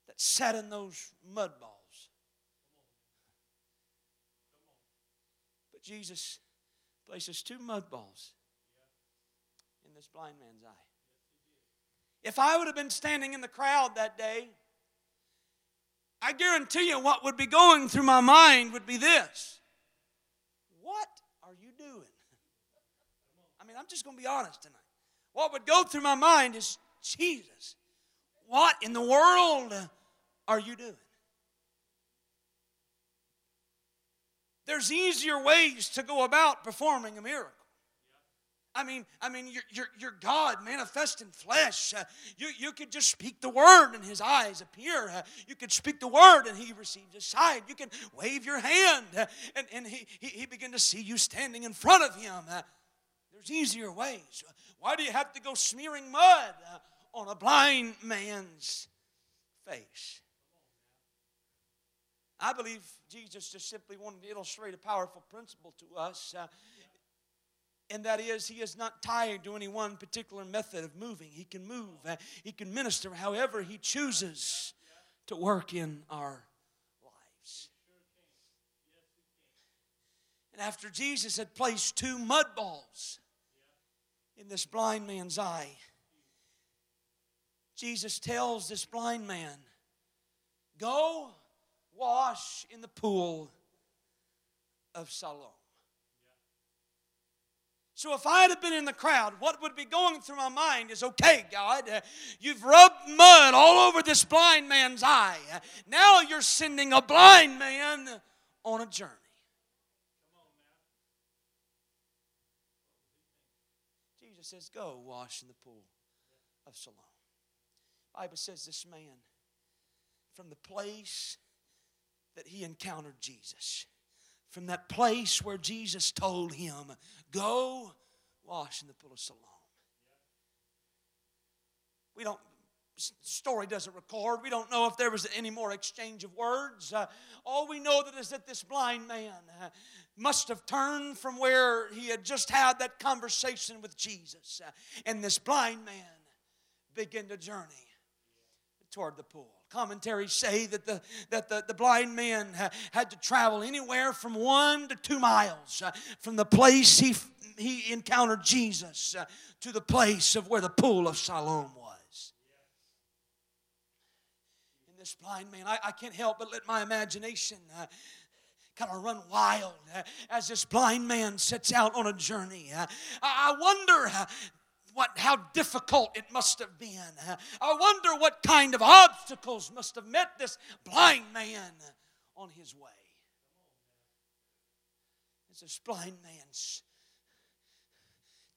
that sat in those mud balls. But Jesus places two mud balls in this blind man's eye. If I would have been standing in the crowd that day, I guarantee you what would be going through my mind would be this What are you doing? mean, I'm just going to be honest tonight. What would go through my mind is, Jesus, what in the world are you doing? there's easier ways to go about performing a miracle. I mean, I mean, you're, you're, you're God manifest in flesh. Uh, you, you could just speak the word and his eyes appear. Uh, you could speak the word and he receives a sight. You can wave your hand uh, and, and he, he, he begin to see you standing in front of him. There's easier ways. Why do you have to go smearing mud uh, on a blind man's face? I believe Jesus just simply wanted to illustrate a powerful principle to us. Uh, and that is, he is not tied to any one particular method of moving. He can move, uh, he can minister however he chooses to work in our lives. And after Jesus had placed two mud balls in this blind man's eye, Jesus tells this blind man, Go wash in the pool of Siloam. So if I had been in the crowd, what would be going through my mind is okay, God, uh, you've rubbed mud all over this blind man's eye. Now you're sending a blind man on a journey. Jesus says, Go wash in the pool of Siloam. Bible says this man, from the place that he encountered Jesus. From that place where Jesus told him, Go wash in the pool of Siloam. We don't, story doesn't record. We don't know if there was any more exchange of words. Uh, all we know that is that this blind man uh, must have turned from where he had just had that conversation with Jesus. Uh, and this blind man began to journey toward the pool commentaries say that the, that the, the blind man had to travel anywhere from one to two miles uh, from the place he, he encountered Jesus uh, to the place of where the pool of Siloam was. And this blind man, I, I can't help but let my imagination uh, kind of run wild uh, as this blind man sets out on a journey. Uh, I wonder uh, what, how difficult it must have been. I wonder what kind of obstacles must have met this blind man on his way. As this blind man's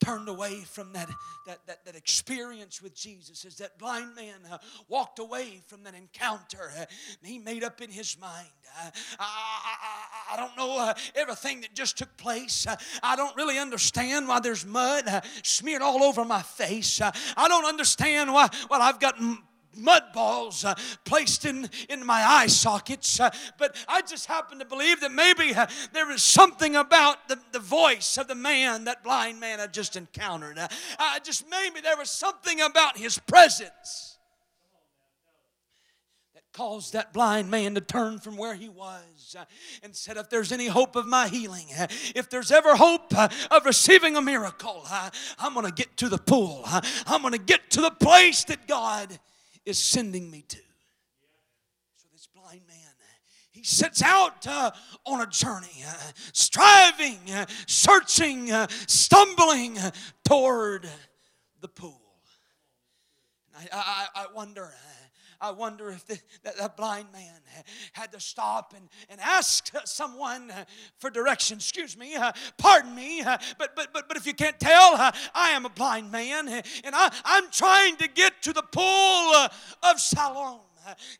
turned away from that, that, that, that experience with Jesus, as that blind man uh, walked away from that encounter, uh, he made up in his mind. Uh, I, I, I, don't know uh, everything that just took place. Uh, I don't really understand why there's mud uh, smeared all over my face. I don't understand why, well, I've got mud balls uh, placed in, in my eye sockets. Uh, but I just happen to believe that maybe uh, there is something about the, the voice of the man, that blind man I just encountered. Uh, just maybe there was something about his presence that caused that blind man to turn from where he was uh, and said, If there's any hope of my healing, uh, if there's ever hope of receiving a miracle, I'm going to get to the pool. I'm going to get to the place that God is sending me to. So this blind man, he sets out uh, on a journey, uh, striving, uh, searching, uh, stumbling toward the pool. I, I, I wonder. Uh, I wonder if the, that, that, blind man had to stop and, and ask someone for direction. Excuse me, uh, pardon me, uh, but, but, but, but if you can't tell, uh, I am a blind man and I, I'm trying to get to the pool of Siloam.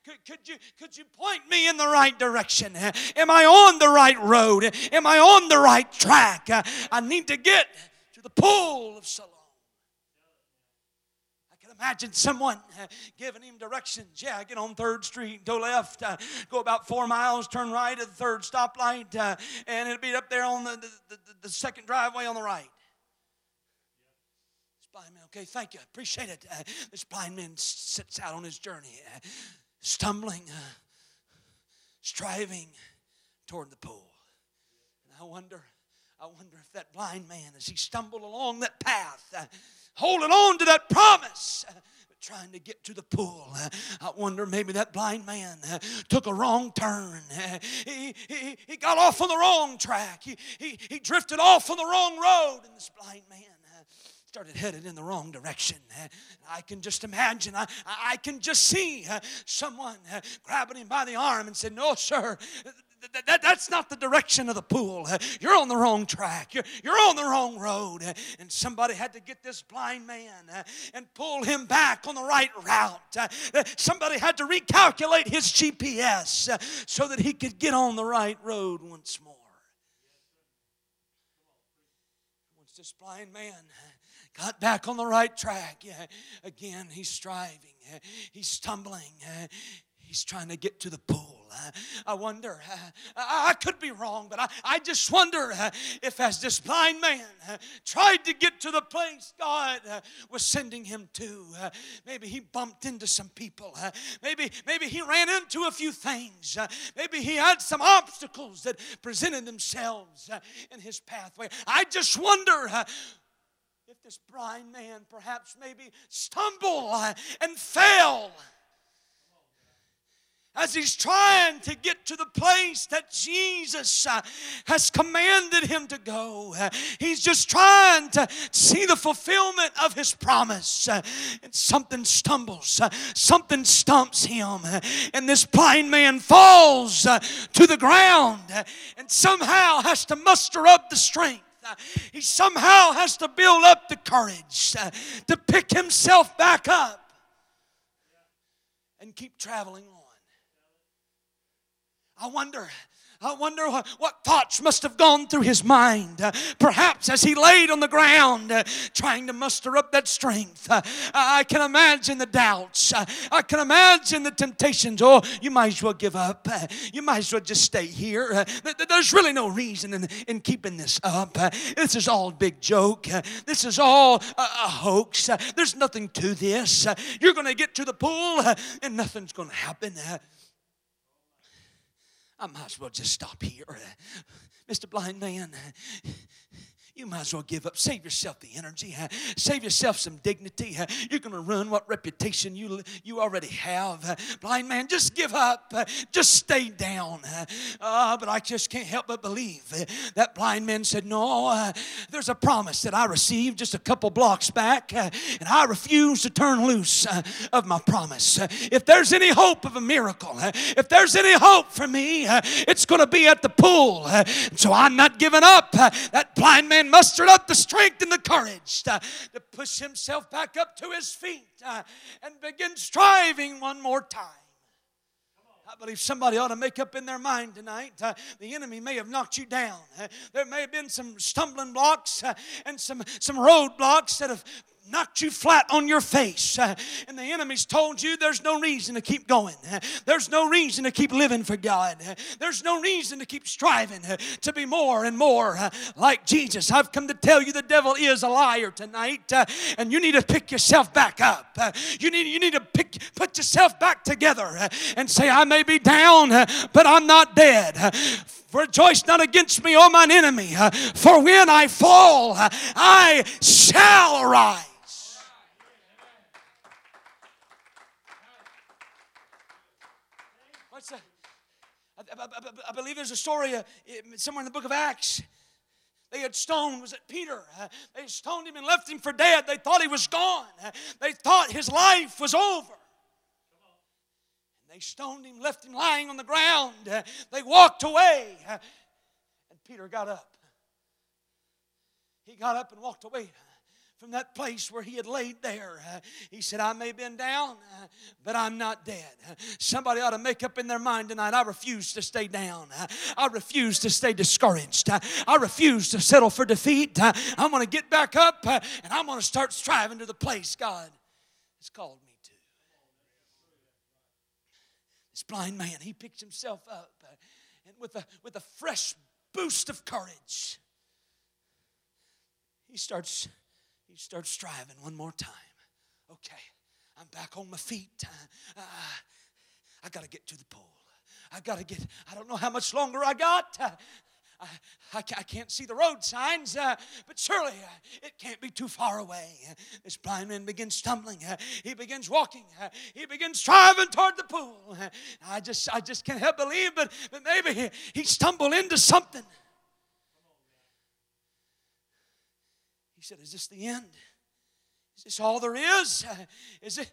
Could, could, you, could you point me in the right direction? Am I on the right road? Am I on the right track? I need to get to the pool of Siloam imagine someone uh, giving him directions. Yeah, get on 3rd Street, go left, uh, go about four miles, turn right at the third stoplight, uh, and it'll be up there on the, the, the, the second driveway on the right. This blind man, okay, thank you, appreciate it. Uh, this blind man sits out on his journey, uh, stumbling, uh, striving toward the pool. And I wonder, I wonder if that blind man, as he stumbled along that path, holding on to that promise uh, trying to get to the pool. Uh, I wonder maybe that blind man uh, took a wrong turn. He, he, he got off on the wrong track. He, he, he drifted off on the wrong road. And this blind man started headed in the wrong direction. I can just imagine, I, I can just see someone grabbing him by the arm and said, No, sir, th- th- that's not the direction of the pool. You're on the wrong track. You're, you're on the wrong road. And somebody had to get this blind man uh, and pull him back on the right route. Uh, somebody had to recalculate his GPS uh, so that he could get on the right road once more. Once this blind man got back on the right track, again, he's striving, he's stumbling, he's trying to get to the pool. I wonder, uh, I could be wrong, but I, I just wonder uh, if, as this blind man uh, tried to get to the place God was sending him to, maybe he bumped into some people. Maybe, maybe he ran into a few things. Maybe he had some obstacles that presented themselves in his pathway. I just wonder if this blind man perhaps maybe stumbled and fell as he's trying to get to the place that Jesus uh, has commanded him to go. Uh, he's just trying to see the fulfillment of his promise. Uh, and something stumbles, something stumps him, and this blind man falls to the ground and somehow has to muster up the strength. He somehow has to build up the courage to pick himself back up and keep traveling on. I wonder I wonder what thoughts must have gone through his mind. Uh, perhaps as he laid on the ground uh, trying to muster up that strength. Uh, I can imagine the doubts. Uh, I can imagine the temptations. Oh, you might as well give up. Uh, you might as well just stay here. Uh, there's really no reason in, in keeping this up. this is all a big joke. this is all a hoax. there's nothing to this. you're going to get to the pool and nothing's going to happen. I might as well just stop here. Mr. Blind Man, you might as well give up. Save yourself the energy. Save yourself some dignity. You're going to ruin what reputation you, you already have. Blind man, just give up. Just stay down. Uh, but I just can't help but believe that blind man said, No, uh, there's a promise that I received just a couple blocks back, uh, and I refuse to turn loose uh, of my promise. if there's any hope of a miracle, if there's any hope for me, it's going to be at the pool. so I'm not giving up. that blind man mustered up the strength and the courage to, to push himself back up to his feet uh, and begin striving one more time. I believe somebody ought to make up in their mind tonight. Uh, the enemy may have knocked you down. Uh, there may have been some stumbling blocks uh, and some, some roadblocks that have knocked you flat on your face. Uh, and the enemy's told you there's no reason to keep going. Uh, there's no reason to keep living for god. Uh, there's no reason to keep striving uh, to be more and more uh, like jesus. I've come to tell you the devil is a liar tonight uh, and you need to pick yourself back up. You need you need to pick put yourself back together and say i may be down but i'm not dead Rejoice not against me, O mine enemy, for when I fall, I shall arise. I, I, I believe there's a story uh, somewhere in the book of Acts. They had stoned, was it Peter? Uh, they stoned him and left him for dead. They thought he was gone. Uh, they thought his life was over. Stoned him, left him lying on the ground. They walked away. And Peter got up. He got up and walked away from that place where he had laid there. He said, I may have been down, but I'm not dead. Somebody ought to make up in their mind tonight I refuse to stay down. I refuse to stay discouraged. I refuse to settle for defeat. I'm going to get back up and I'm going to start striving to the place God has called me to. This blind man, he picks himself up and with a, with a fresh boost of courage, he starts he starts striving one more time. Okay, I'm back on my feet. Uh, I got to get to the pole. I got to get, I don't know how much longer I got. I, I, can't see the road signs, uh, but surely uh, it can't be too far away. This blind man begins stumbling. Uh, he begins walking. Uh, he begins striving toward the pool. I just, I just can't help believe, but, but maybe he, he stumbled into something. He said, Is this the end? Is this all there is? Is it?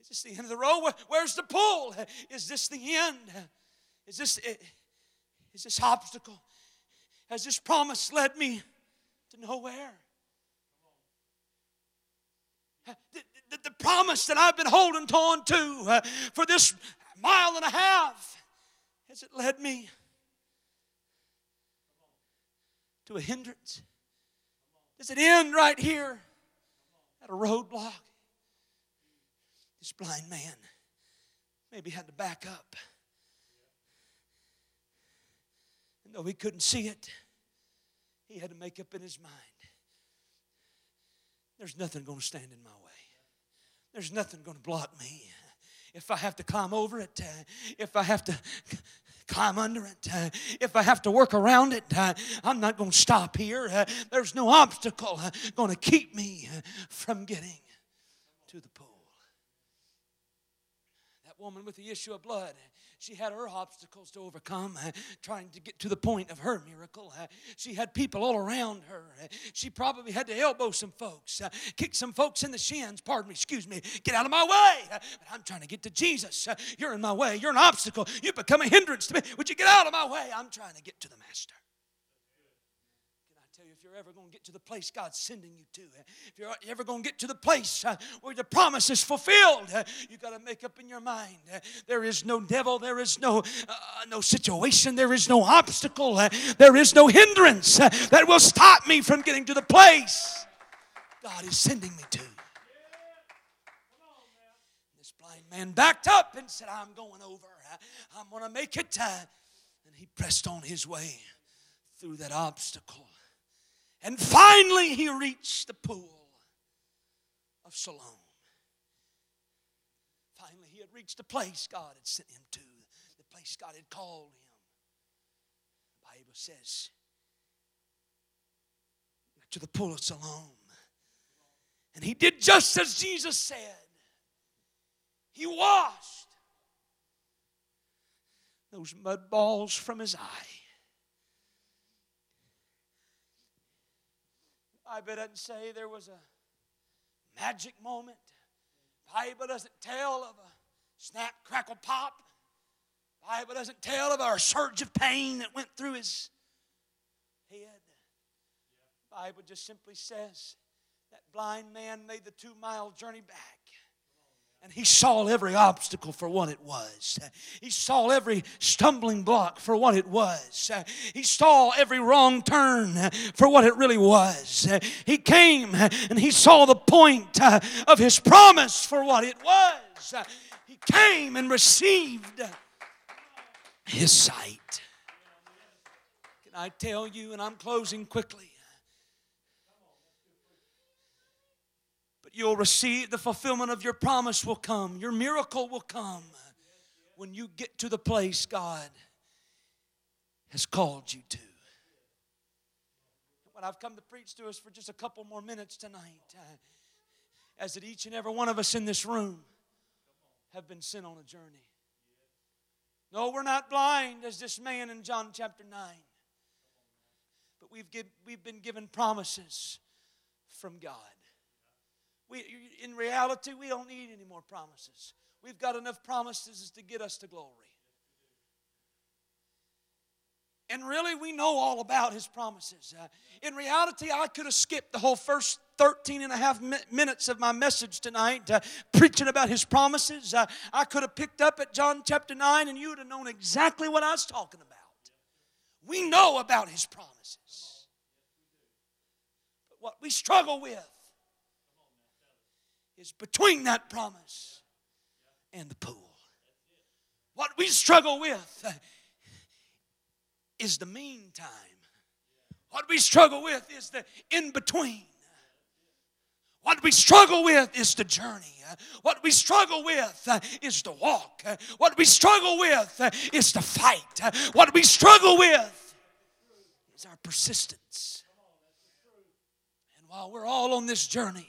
Is this the end of the road? Where's the pool? Is this the end? Is this, is this obstacle, has this promise led me to nowhere? The, the, the promise that I've been holding on to uh, for this mile and a half, has it led me to a hindrance? Does it end right here at a roadblock? This blind man maybe had to back up. And though he couldn't see it, he had to make up in his mind there's nothing going to stand in my way, there's nothing going to block me. If I have to climb over it, if I have to climb under it, uh, if I have to work around it, uh, I'm not going to stop here. Uh, there's no obstacle going to keep me from getting to the pool. Woman with the issue of blood, she had her obstacles to overcome, trying to get to the point of her miracle. She had people all around her. She probably had to elbow some folks, kick some folks in the shins. Pardon me, excuse me. Get out of my way. But I'm trying to get to Jesus. You're in my way. You're an obstacle. You've become a hindrance to me. Would you get out of my way? I'm trying to get to the Master ever going to get to the place God's sending you to, if you're ever going to get to the place uh, where the promise is fulfilled, uh, you got to make up in your mind uh, there is no devil, there is no uh, no situation, there is no obstacle, there is no hindrance that will stop me from getting to the place God is sending me to. This blind man backed up and said, "I'm going over. I'm going to make it." and he pressed on his way through that obstacle and finally, he reached the pool of Siloam. Finally, he had reached the place God had sent him to, the place God had called him. The Bible says, to the pool of Siloam. And he did just as Jesus said. He washed those mud balls from his eye. Bible doesn't say there was a magic moment. Bible doesn't tell of a snap, crackle, pop. Bible doesn't tell of a surge of pain that went through his head. Bible just simply says that blind man made the two mile journey back. And he saw every obstacle for what it was. He saw every stumbling block for what it was. He saw every wrong turn for what it really was. He came and he saw the point of his promise for what it was. He came and received his sight. Can I tell you, and I'm closing quickly. You'll receive the fulfillment of your promise will come. Your miracle will come when you get to the place God has called you to. What I've come to preach to us for just a couple more minutes tonight, uh, as that each and every one of us in this room have been sent on a journey. No, we're not blind as this man in John chapter 9. But we've, give, we've been given promises from God. We, in reality, we don't need any more promises. We've got enough promises to get us to glory. And really, we know all about his promises. Uh, in reality, I could have skipped the whole first 13 and a half minutes of my message tonight uh, preaching about his promises. Uh, I could have picked up at John chapter 9 and you would have known exactly what I was talking about. We know about his promises. But what we struggle with is between that promise and the pool. What we struggle with uh, is the meantime. What we struggle with is the in between. What we struggle with is the journey. What we struggle with uh, is the walk. What we struggle with uh, is the fight. What we struggle with is our persistence. And while we're all on this journey,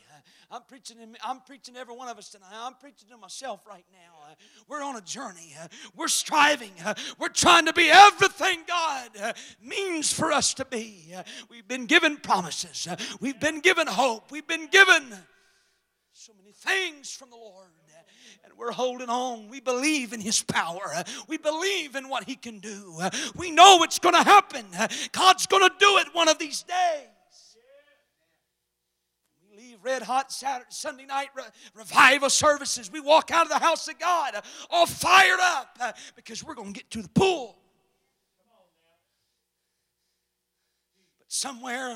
I'm preaching, I'm preaching to every one of us tonight. I'm preaching to myself right now. We're on a journey. We're striving. We're trying to be everything God means for us to be. We've been given promises. We've been given hope. We've been given So many things from the Lord, and we're holding on. We believe in His power. We believe in what He can do. We know it's going to happen. God's going to do it one of these days red hot Saturday, Sunday night re- revival services. We walk out of the house of God uh, all fired up uh, because we're going to get to the pool. But somewhere,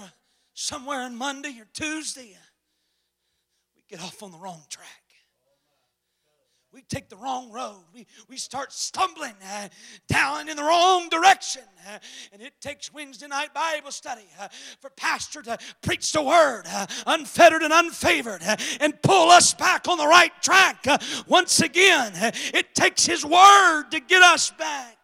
somewhere on Monday or Tuesday, we get off on the wrong track we take the wrong road. We, we start stumbling uh, down in the wrong direction. Uh, and it takes Wednesday night Bible study uh, for pastor to preach the word uh, unfettered and unfavored uh, and pull us back on the right track. Uh, once again, it takes his word to get us back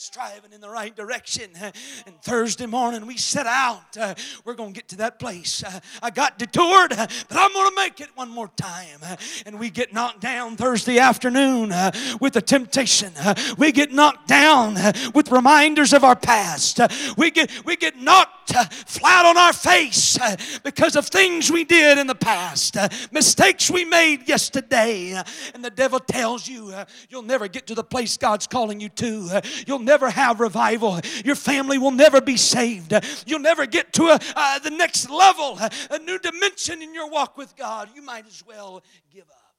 striving in the right direction. And Thursday morning we set out. Uh, we're going to get to that place. Uh, I got detoured, uh, but I'm going to make it one more time. Uh, and we get knocked down Thursday afternoon uh, with the temptation. Uh, we get knocked down with reminders of our past. We get we get knocked flat on our face because of things we did in the past, mistakes we made yesterday. And the devil tells you you'll never get to the place God's calling you to. You'll never have revival. Your family will never be saved. You'll never get to a, uh, the next level, a new dimension in your walk with God. You might as well give up.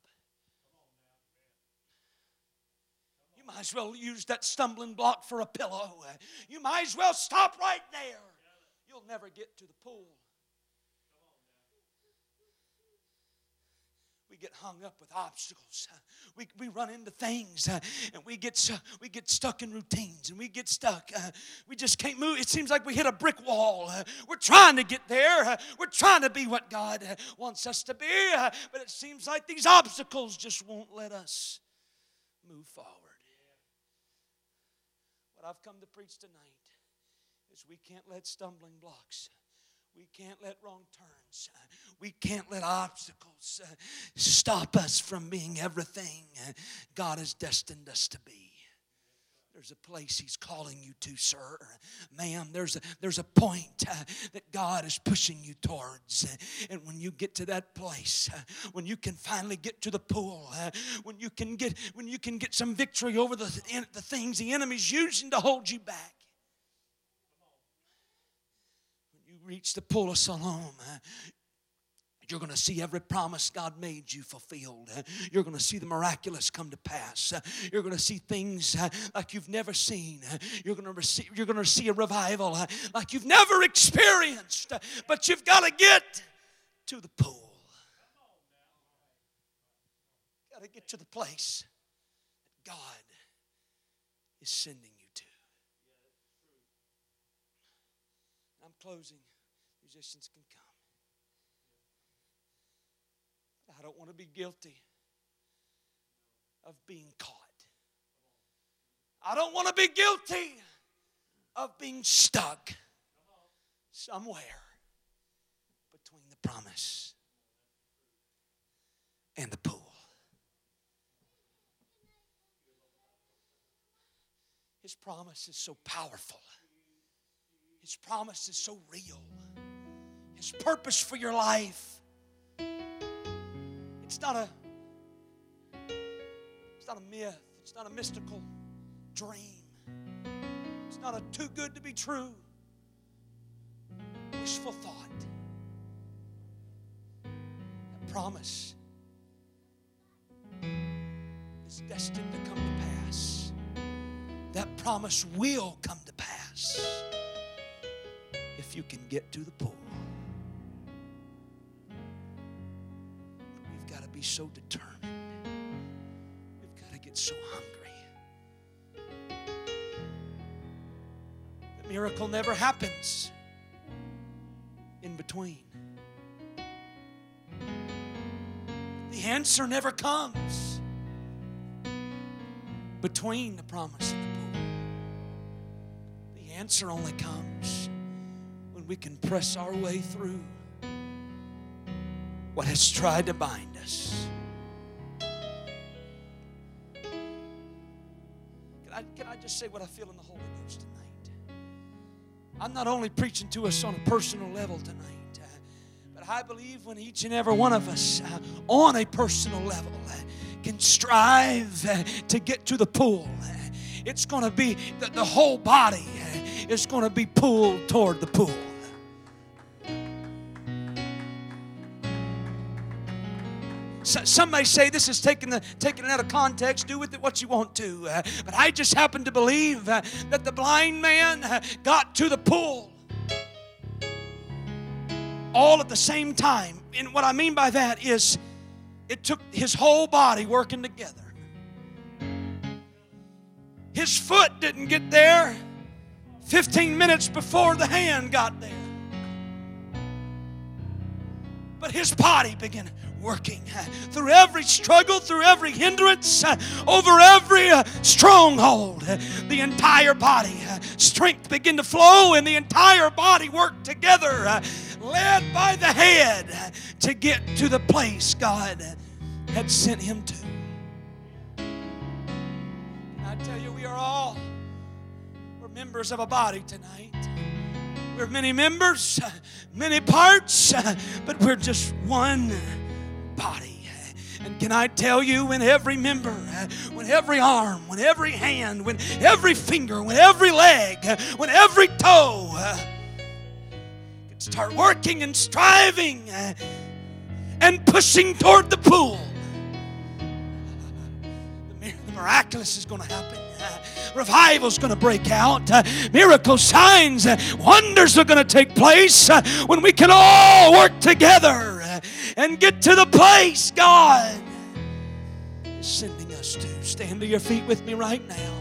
You might as well use that stumbling block for a pillow. You might as well stop right there. You'll never get to the pool. Get hung up with obstacles. We, we run into things uh, and we get, we get stuck in routines and we get stuck. Uh, we just can't move. It seems like we hit a brick wall. Uh, we're trying to get there. We're trying to be what God wants us to be. but it seems like these obstacles just won't let us move forward. What I've come to preach tonight is we can't let stumbling blocks we can't let wrong turns, we can't let obstacles uh, stop us from being everything uh, God has destined us to be. There's a place He's calling you to, sir. Ma'am, there's a, there's a point uh, that God is pushing you towards. And when you get to that place, when you can finally get to the pool, when you can get when you can get some victory over the, the things the enemy's using to hold you back, reach the pool of Siloam, you're going to see every promise God made you fulfilled. You're going to see the miraculous come to pass. You're going to see things like you've never seen. You're going to receive, you're going to see a revival like you've never experienced. But you've got to get to the pool. Got to get to the place that God is sending you to. I'm closing musicians can come. I don't want to be guilty of being caught. I don't want to be guilty of being stuck somewhere between the promise and the pool. His promise is so powerful. His promise is so real. His purpose for your life. It's not a it's not a myth. It's not a mystical dream. It's not a too good to be true wishful thought. That promise is destined to come to pass. That promise will come to pass if you can get to the pool. Be so determined. We've got to get so hungry. The miracle never happens in between. The answer never comes between the promise and the pool. The answer only comes when we can press our way through what has tried to bind us. Can I, can I just say what I feel in the Holy Ghost tonight? I'm not only preaching to us on a personal level tonight, uh, but I believe when each and every one of us, uh, on a personal level, uh, can strive uh, to get to the pool, uh, it's going to be the, the whole body uh, is going to be pulled toward the pool. So- Some may say this is taking, the, out of context. Do with it what you want to. Uh, but I just happen to believe uh, that the blind man uh, got to the pool all at the same time. And what I mean by that is it took his whole body working together. His foot didn't get there 15 minutes before the hand got there. But his body began working uh, through every struggle, through every hindrance, uh, over every uh, stronghold. The entire body, strength began to flow, and the entire body worked together, led by the head, to get to the place God had sent him to. I tell you, we are all we're members of a body tonight. We're many members, many parts, but we're just one body. And can I tell you, when every member, when every arm, when every hand, when every finger, when every leg, when every toe can start working and striving and pushing toward the pool, the miraculous is going to happen. Revival's going to break out. Uh, miracles, signs, uh, wonders are going to take place uh, when we can all work together and get to the place God is sending us to. Stand to your feet with me right now.